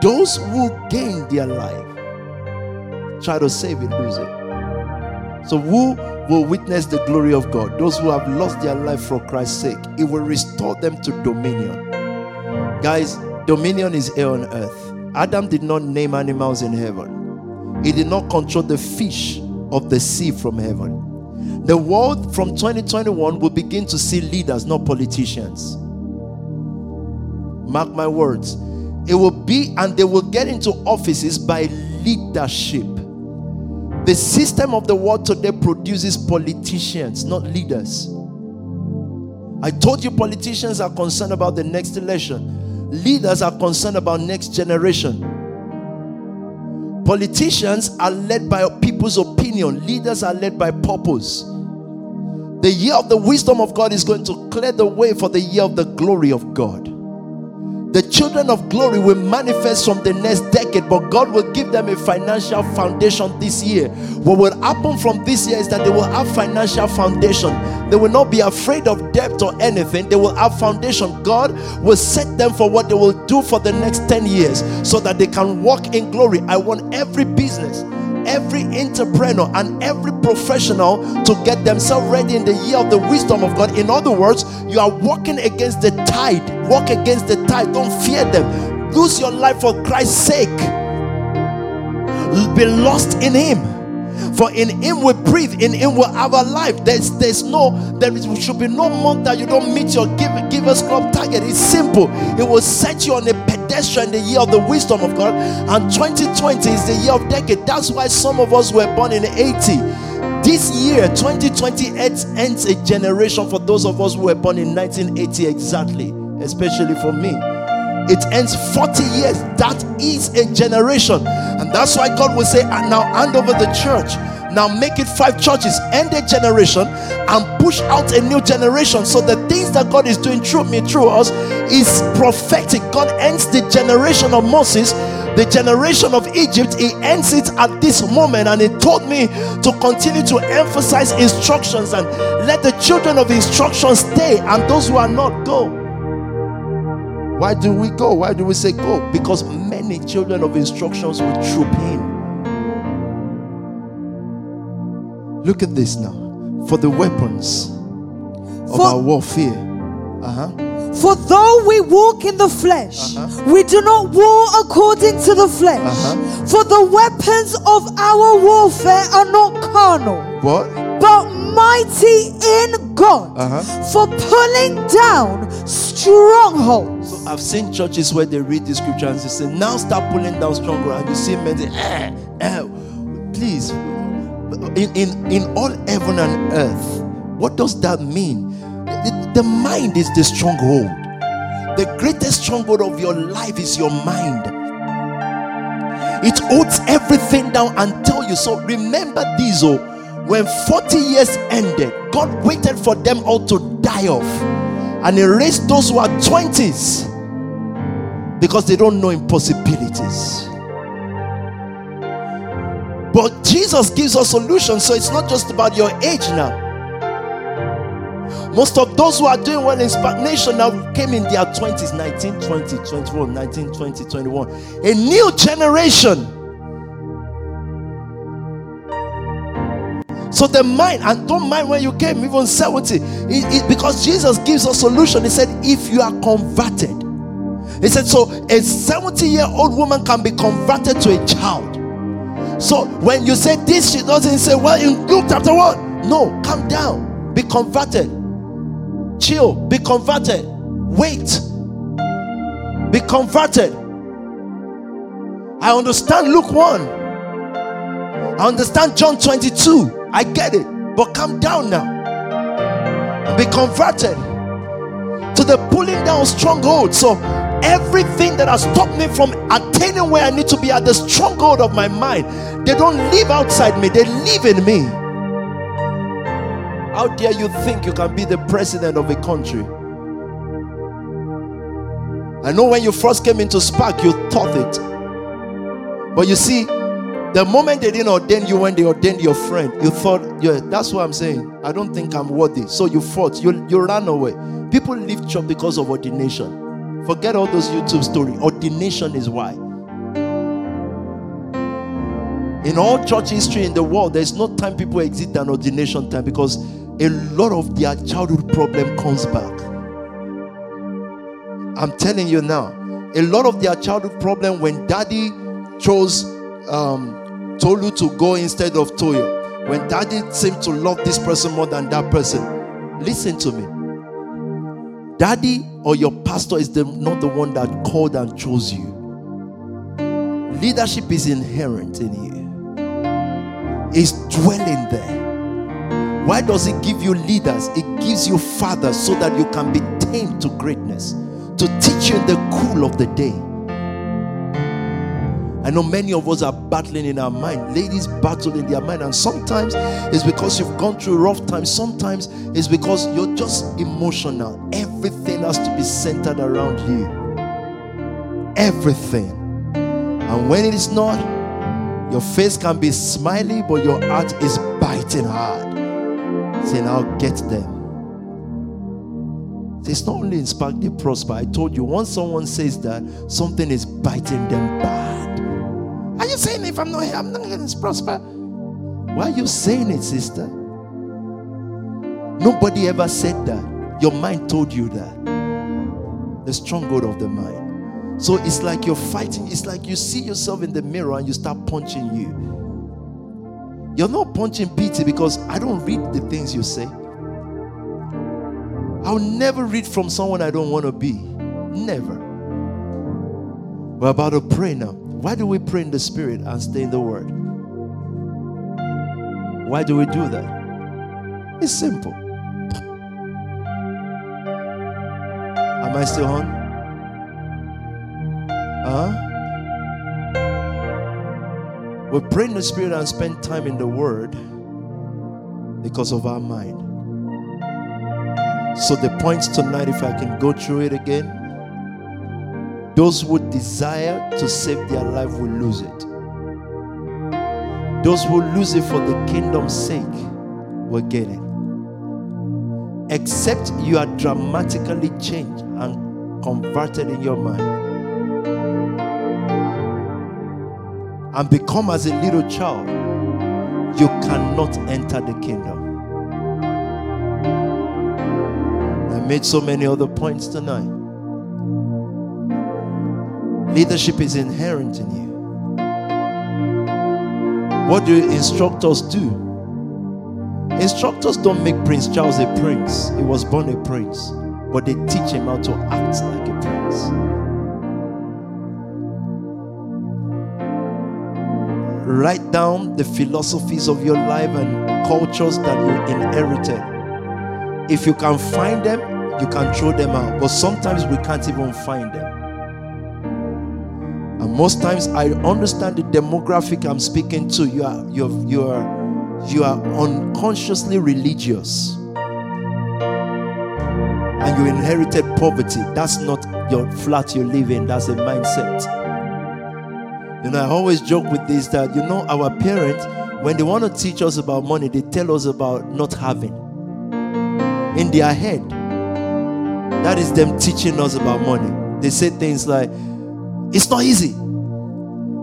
those who gain their life try to save it, lose it. So who will witness the glory of God? Those who have lost their life for Christ's sake. It will restore them to dominion. Guys, dominion is here on earth. Adam did not name animals in heaven. He did not control the fish of the sea from heaven. The world from 2021 will begin to see leaders, not politicians. Mark my words. It will be, and they will get into offices by leadership. The system of the world today produces politicians, not leaders. I told you politicians are concerned about the next election, leaders are concerned about next generation. Politicians are led by people's opinion, leaders are led by purpose. The year of the wisdom of God is going to clear the way for the year of the glory of God. The children of glory will manifest from the next decade, but God will give them a financial foundation this year. What will happen from this year is that they will have financial foundation. They will not be afraid of debt or anything. They will have foundation. God will set them for what they will do for the next 10 years so that they can walk in glory. I want every business every entrepreneur and every professional to get themselves ready in the year of the wisdom of God. In other words, you are walking against the tide. Walk against the tide. Don't fear them. Lose your life for Christ's sake. Be lost in Him. For in him we breathe, in him we have a life. There's there's no there is, should be no month that you don't meet your give givers club target. It's simple. It will set you on a pedestrian the year of the wisdom of God. And 2020 is the year of decade. That's why some of us were born in 80. This year, 2020 ends a generation for those of us who were born in 1980 exactly, especially for me it ends 40 years. That is a generation. And that's why God will say, now hand over the church. Now make it five churches, end a generation, and push out a new generation. So the things that God is doing through me, through us, is prophetic. God ends the generation of Moses, the generation of Egypt. He ends it at this moment, and He told me to continue to emphasize instructions and let the children of instructions stay, and those who are not go. Why do we go? Why do we say go? Because many children of instructions will troop in. Look at this now. For the weapons of For, our warfare. Uh-huh. For though we walk in the flesh, uh-huh. we do not war according to the flesh. Uh-huh. For the weapons of our warfare are not carnal. What? But mighty in God uh-huh. for pulling down strongholds. So I've seen churches where they read the scripture and they say, Now start pulling down strongholds. And you see men say, eh, eh. Please, in, in, in all heaven and earth, what does that mean? The, the mind is the stronghold. The greatest stronghold of your life is your mind. It holds everything down and tell you. So remember these, oh when 40 years ended, God waited for them all to die off and He raised those who are 20s because they don't know impossibilities. But Jesus gives us solutions, so it's not just about your age now. Most of those who are doing well in stagnation now came in their 20s 19, 20, 21, 19, 20, 21. A new generation So the mind, and don't mind when you came, even 70, it, it, because Jesus gives a solution. He said, if you are converted, he said, so a 70 year old woman can be converted to a child. So when you say this, she doesn't say, well, in Luke chapter 1. No, calm down, be converted, chill, be converted, wait, be converted. I understand Luke 1. I understand John 22. I get it. But calm down now. Be converted to the pulling down stronghold. So everything that has stopped me from attaining where I need to be at the stronghold of my mind, they don't live outside me, they live in me. How dare you think you can be the president of a country? I know when you first came into Spark, you thought it. But you see, the moment they didn't ordain you when they ordained your friend, you thought, yeah, that's what I'm saying. I don't think I'm worthy. So you fought, you, you ran away. People leave church because of ordination. Forget all those YouTube stories. Ordination is why. In all church history in the world, there's no time people exit an ordination time because a lot of their childhood problem comes back. I'm telling you now, a lot of their childhood problem when daddy chose um, Tolu to go instead of Toyo, when daddy seemed to love this person more than that person, listen to me. Daddy or your pastor is the, not the one that called and chose you. Leadership is inherent in you, it's dwelling there. Why does it give you leaders? It gives you fathers so that you can be tamed to greatness, to teach you the cool of the day. I know many of us are battling in our mind. Ladies battle in their mind, and sometimes it's because you've gone through rough times. Sometimes it's because you're just emotional. Everything has to be centered around you. Everything. And when it is not, your face can be smiley, but your heart is biting hard saying, I'll get them. It's not only in Spark they prosper. I told you, once someone says that, something is biting them bad. Are you saying if I'm not here, I'm not going to prosper? Why are you saying it, sister? Nobody ever said that. Your mind told you that. The stronghold of the mind. So it's like you're fighting. It's like you see yourself in the mirror and you start punching you. You're not punching pity because I don't read the things you say. I'll never read from someone I don't want to be. Never. We're about to pray now. Why do we pray in the Spirit and stay in the Word? Why do we do that? It's simple. Am I still on? Huh? We pray in the Spirit and spend time in the Word because of our mind. So, the points tonight, if I can go through it again those who desire to save their life will lose it. Those who lose it for the kingdom's sake will get it. Except you are dramatically changed and converted in your mind and become as a little child, you cannot enter the kingdom. I made so many other points tonight. Leadership is inherent in you. What do instructors do? Instructors don't make Prince Charles a prince. He was born a prince, but they teach him how to act like a prince. Write down the philosophies of your life and cultures that you inherited. If you can find them, you can throw them out. But sometimes we can't even find them. And most times I understand the demographic I'm speaking to. You are you are you are you are unconsciously religious. And you inherited poverty. That's not your flat you live in, that's a mindset. You know, I always joke with this that, you know, our parents, when they want to teach us about money, they tell us about not having. In their head, that is them teaching us about money. They say things like, it's not easy.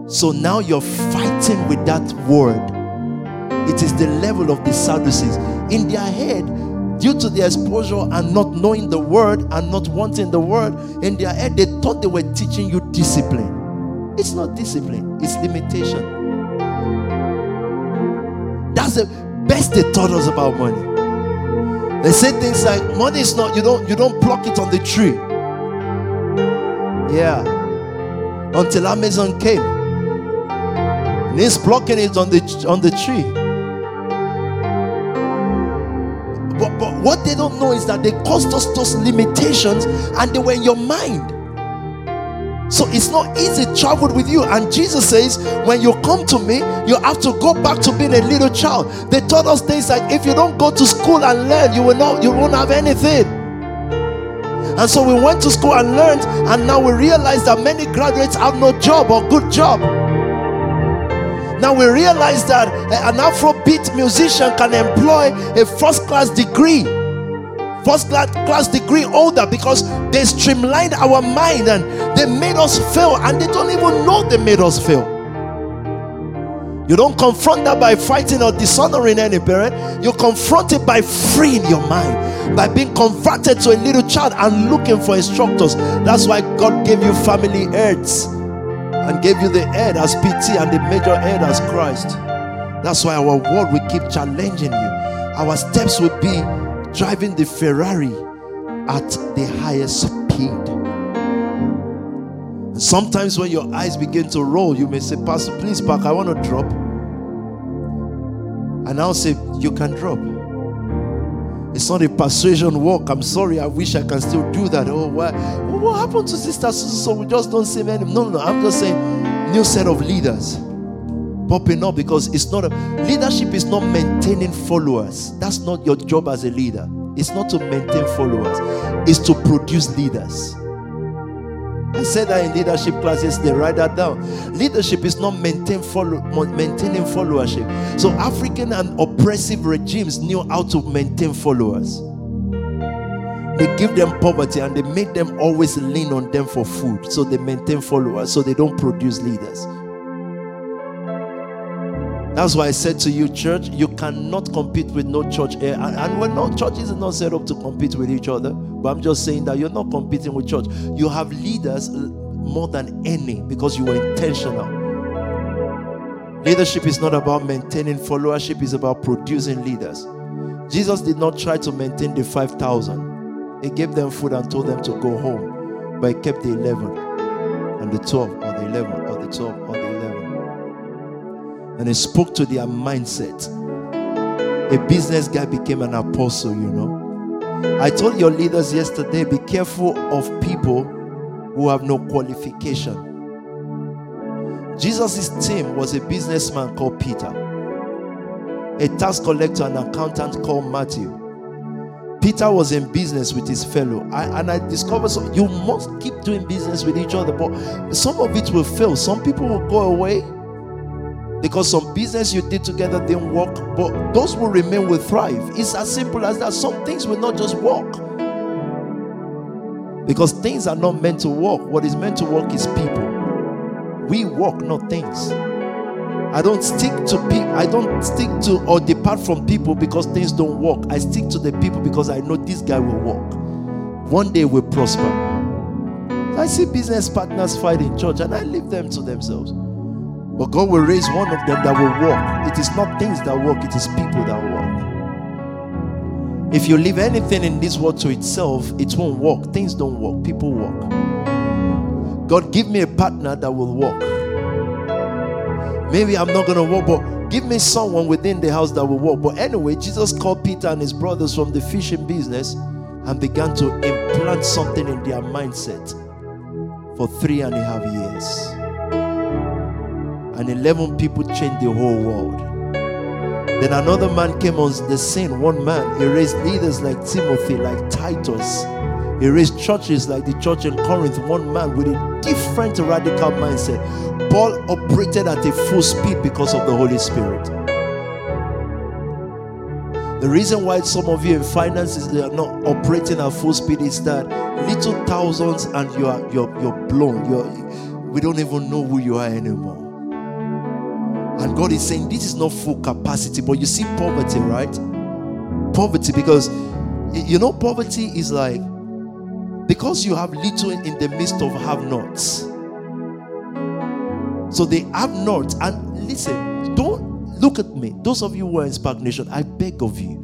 So now you're fighting with that word. It is the leaven of the Sadducees. In their head, due to their exposure and not knowing the word and not wanting the word, in their head, they thought they were teaching you discipline. It's not discipline, it's limitation. That's the best they taught us about money. They say things like money is not you don't you don't pluck it on the tree. Yeah. Until Amazon came. And he's blocking it on the on the tree. But what they don't know is that they caused us those limitations and they were in your mind. So it's not easy traveled with you. And Jesus says, when you come to me, you have to go back to being a little child. They taught us things like if you don't go to school and learn, you will not, you won't have anything. And so we went to school and learned, and now we realize that many graduates have no job or good job. Now we realize that eh, an Afrobeat musician can employ a first class degree first class degree holder because they streamlined our mind and they made us fail and they don't even know they made us fail. You don't confront that by fighting or dishonoring any parent. You confront it by freeing your mind, by being converted to a little child and looking for instructors. That's why God gave you family heads and gave you the head as PT and the major head as Christ. That's why our word will keep challenging you. Our steps will be driving the Ferrari at the highest speed. Sometimes when your eyes begin to roll, you may say, Pastor, please park. I want to drop. And I'll say, You can drop. It's not a persuasion walk. I'm sorry. I wish I can still do that. Oh, why? What happened to sister? So we just don't say any. No, no. I'm just saying, new set of leaders popping up because it's not a leadership is not maintaining followers. That's not your job as a leader. It's not to maintain followers, it's to produce leaders. I said that in leadership classes, they write that down. Leadership is not maintain follow, maintaining followership. So African and oppressive regimes knew how to maintain followers. They give them poverty and they make them always lean on them for food. So they maintain followers, so they don't produce leaders. That's why I said to you, church, you cannot compete with no church here. And, and we're not, churches are not set up to compete with each other. But I'm just saying that you're not competing with church. You have leaders more than any because you were intentional. Leadership is not about maintaining followership, it's about producing leaders. Jesus did not try to maintain the 5,000. He gave them food and told them to go home. But he kept the 11 and the 12 or the 11 or the 12 or the and he spoke to their mindset. A business guy became an apostle, you know. I told your leaders yesterday be careful of people who have no qualification. Jesus' team was a businessman called Peter, a tax collector and accountant called Matthew. Peter was in business with his fellow, I, and I discovered so you must keep doing business with each other, but some of it will fail. Some people will go away, because some business you did together didn't work, but those will remain will thrive. It's as simple as that. Some things will not just work. Because things are not meant to work. What is meant to work is people. We work, not things. I don't stick to people. I don't stick to or depart from people because things don't work. I stick to the people because I know this guy will work. One day will prosper. I see business partners fight in church and I leave them to themselves. But God will raise one of them that will walk. It is not things that walk, it is people that walk. If you leave anything in this world to itself, it won't work. Things don't work, people walk. God, give me a partner that will walk. Maybe I'm not going to walk, but give me someone within the house that will walk. But anyway, Jesus called Peter and his brothers from the fishing business and began to implant something in their mindset for three and a half years and 11 people changed the whole world. Then another man came on the scene. One man, he raised leaders like Timothy, like Titus. He raised churches like the church in Corinth. One man with a different radical mindset. Paul operated at a full speed because of the Holy Spirit. The reason why some of you in finances they are not operating at full speed is that little thousands and you are you're, you're blown. You're, we don't even know who you are anymore. And God is saying this is not full capacity, but you see poverty, right? Poverty, because you know, poverty is like because you have little in the midst of have nots. So they have not. And listen, don't look at me. Those of you who are in Spark Nation, I beg of you.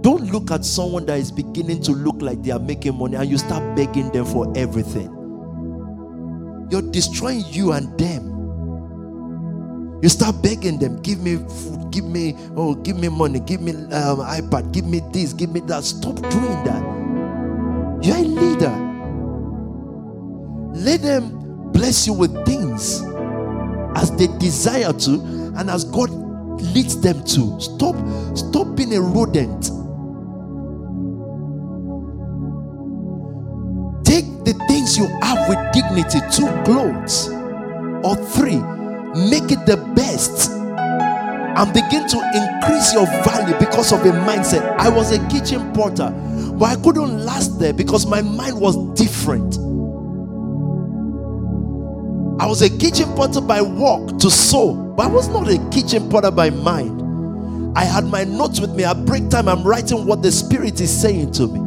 Don't look at someone that is beginning to look like they are making money and you start begging them for everything. You're destroying you and them. You start begging them, give me food, give me, oh, give me money, give me um, iPad, give me this, give me that. Stop doing that. You're a leader. Let them bless you with things as they desire to and as God leads them to. Stop, stop being a rodent. Take the things you have with dignity, two clothes or three, make it the best and begin to increase your value because of a mindset. I was a kitchen porter, but I couldn't last there because my mind was different. I was a kitchen potter by work to sew, but I was not a kitchen potter by mind. I had my notes with me. At break time, I'm writing what the Spirit is saying to me.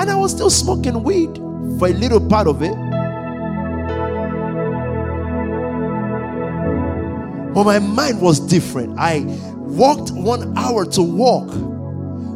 And I was still smoking weed for a little part of it. But my mind was different. I walked one hour to walk.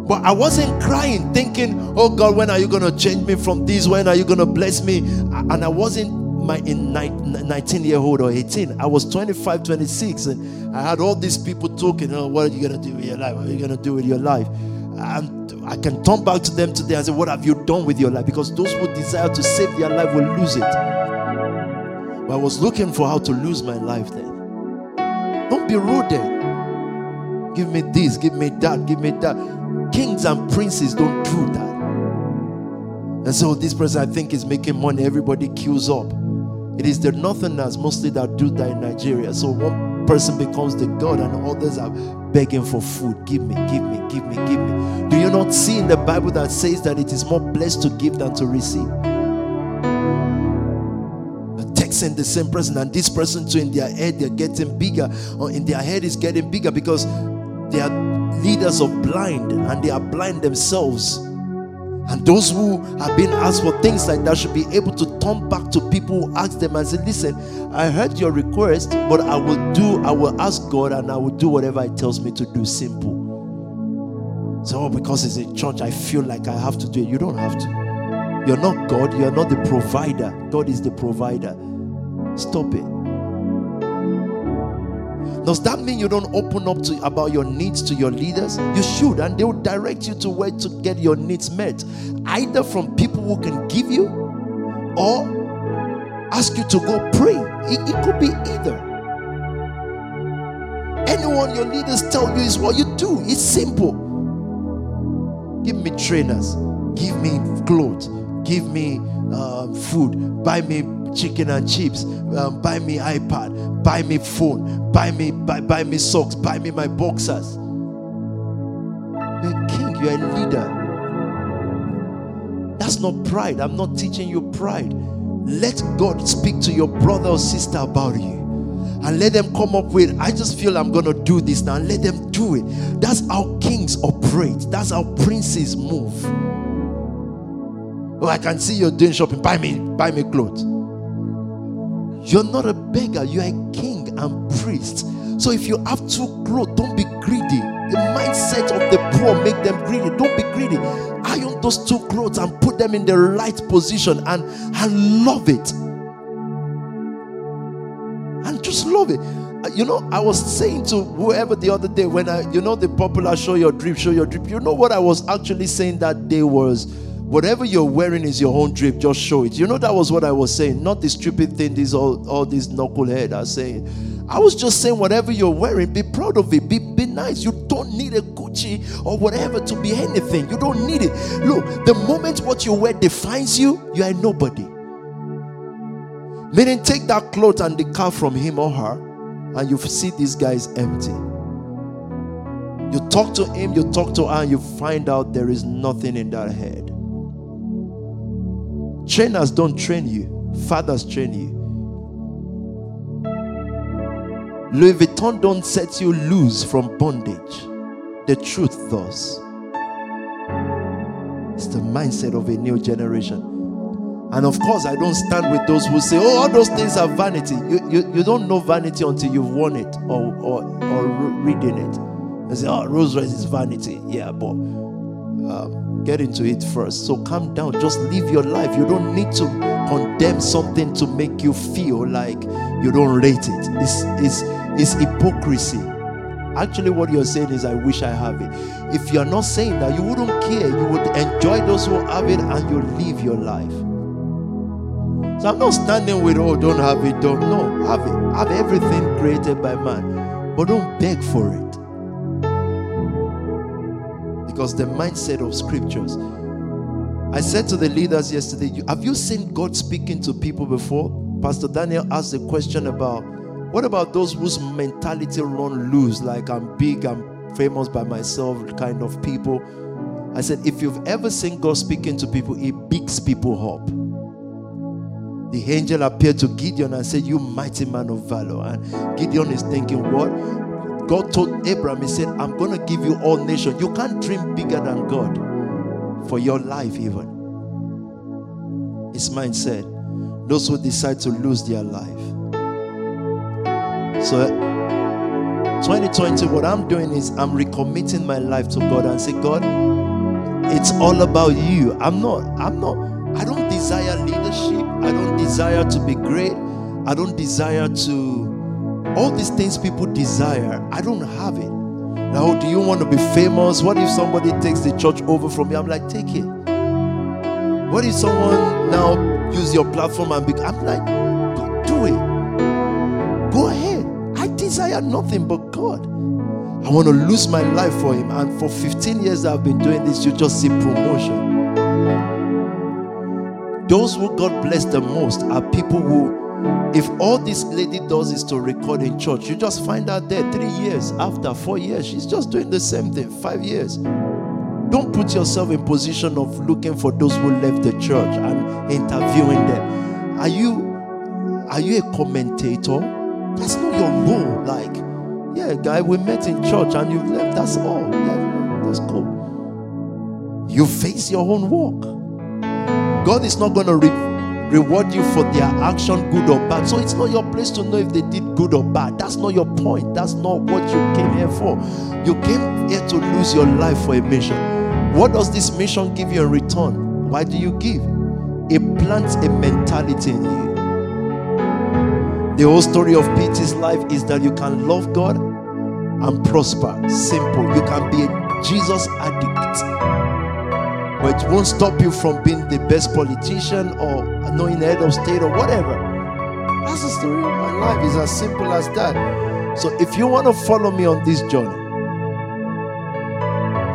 But I wasn't crying, thinking, oh God, when are you going to change me from this? When are you going to bless me? And I wasn't my in 19 year old or 18 i was 25 26 and i had all these people talking oh what are you going to do with your life what are you going to do with your life and i can turn back to them today and say what have you done with your life because those who desire to save their life will lose it but i was looking for how to lose my life then don't be rude give me this give me that give me that kings and princes don't do that and so this person I think is making money. Everybody queues up. It is the northerners mostly that do that in Nigeria. So one person becomes the God and others are begging for food. Give me, give me, give me, give me. Do you not see in the Bible that says that it is more blessed to give than to receive? Texting the same person and this person too in their head they're getting bigger or in their head is getting bigger because they are leaders of blind and they are blind themselves and those who have been asked for things like that should be able to turn back to people who ask them and say, Listen, I heard your request, but I will do, I will ask God and I will do whatever He tells me to do. Simple. So, oh, because it's a church, I feel like I have to do it. You don't have to. You're not God, you're not the provider. God is the provider. Stop it. Does that mean you don't open up to about your needs to your leaders? You should, and they will direct you to where to get your needs met, either from people who can give you or ask you to go pray. It, it could be either. Anyone your leaders tell you is what you do. It's simple. Give me trainers, give me clothes, give me uh, food, buy me chicken and chips, um, buy me iPad, buy me phone, buy me buy, buy me socks, buy me my boxers. You're a king, you're a leader. That's not pride. I'm not teaching you pride. Let God speak to your brother or sister about you and let them come up with i just feel i'm gonna do this now let them do it that's how kings operate that's how princes move oh i can see you're doing shopping buy me buy me clothes you're not a beggar, you're a king and priest. So if you have two clothes, don't be greedy. The mindset of the poor make them greedy. Don't be greedy. Iron those two clothes and put them in the right position and, and love it. And just love it. Uh, you know, I was saying to whoever the other day when I, you know, the popular show your drip, show your drip. You know what I was actually saying that day was Whatever you're wearing is your own drip, just show it. You know, that was what I was saying, not the stupid thing these all, all these knucklehead are saying. I was just saying, whatever you're wearing, be proud of it, be, be nice. You don't need a Gucci or whatever to be anything. You don't need it. Look, the moment what you wear defines you, you are nobody. Meaning, take that cloth and the car from him or her, and you see these guys empty. You talk to him, you talk to her, and you find out there is nothing in that head. Trainers don't train you, fathers train you. Louis Vuitton don't set you loose from bondage. The truth does. It's the mindset of a new generation. And of course, I don't stand with those who say, oh, all those things are vanity. You, you, you don't know vanity until you've won it or, or, or reading it. They say, oh, Rolls Royce is vanity. Yeah, but um, Get into it first. So calm down. Just live your life. You don't need to condemn something to make you feel like you don't rate it. It's, it's, it's hypocrisy. Actually, what you're saying is, I wish I have it. If you're not saying that, you wouldn't care. You would enjoy those who have it and you live your life. So I'm not standing with, oh, don't have it, don't. No, have it. Have everything created by man. But don't beg for it. Because the mindset of scriptures. I said to the leaders yesterday, have you seen God speaking to people before? Pastor Daniel asked a question about what about those whose mentality run loose, like I'm big, I'm famous by myself kind of people? I said, if you've ever seen God speaking to people, He bigs people up. The angel appeared to Gideon and said, You mighty man of valor. And Gideon is thinking, What? God told Abraham, He said, I'm going to give you all nations. You can't dream bigger than God for your life, even. His mind said, Those who decide to lose their life so 2020, what I'm doing is I'm recommitting my life to God and say, God, it's all about you. I'm not, I'm not, I don't desire leadership. I don't desire to be great. I don't desire to all these things people desire. I don't have it. Now, do you want to be famous? What if somebody takes the church over from you? I'm like, take it. What if someone now use your platform and be? I'm like, do it. Go ahead I desire nothing but God. I want to lose my life for Him. And for 15 years I've been doing this, you just see promotion. Those who God bless the most are people who, if all this lady does is to record in church, you just find out there three years after, four years, she's just doing the same thing, five years. Don't put yourself in position of looking for those who left the church and interviewing them. Are you are you a commentator? That's not your role. Like, yeah, guy, we met in church and you've left. That's all. Yeah, that's cool. You face your own walk. God is not going to re- reward you for their action, good or bad. So it's not your place to know if they did good or bad. That's not your point. That's not what you came here for. You came here to lose your life for a mission. What does this mission give you in return? Why do you give? It plants a mentality in you. The whole story of Peter's life is that you can love God and prosper. Simple. You can be a Jesus addict. But it won't stop you from being the best politician or knowing head of state or whatever. That's the story of my life. It's as simple as that. So if you want to follow me on this journey,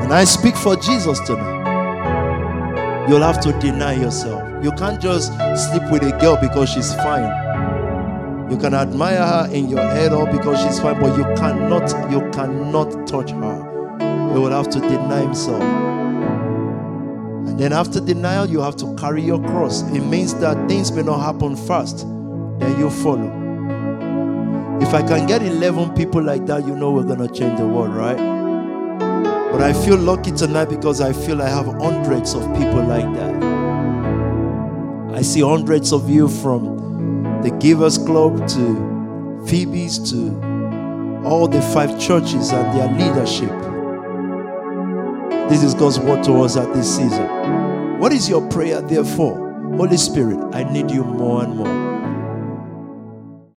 and I speak for Jesus tonight, you'll have to deny yourself. You can't just sleep with a girl because she's fine. You can admire her in your head or because she's fine, but you cannot, you cannot touch her. You will have to deny himself. And then after denial, you have to carry your cross. It means that things may not happen fast. Then you follow. If I can get 11 people like that, you know we're going to change the world, right? But I feel lucky tonight because I feel I have hundreds of people like that. I see hundreds of you from the Givers Club to Phoebe's to all the five churches and their leadership. This is God's word to us at this season. What is your prayer, therefore? Holy Spirit, I need you more and more.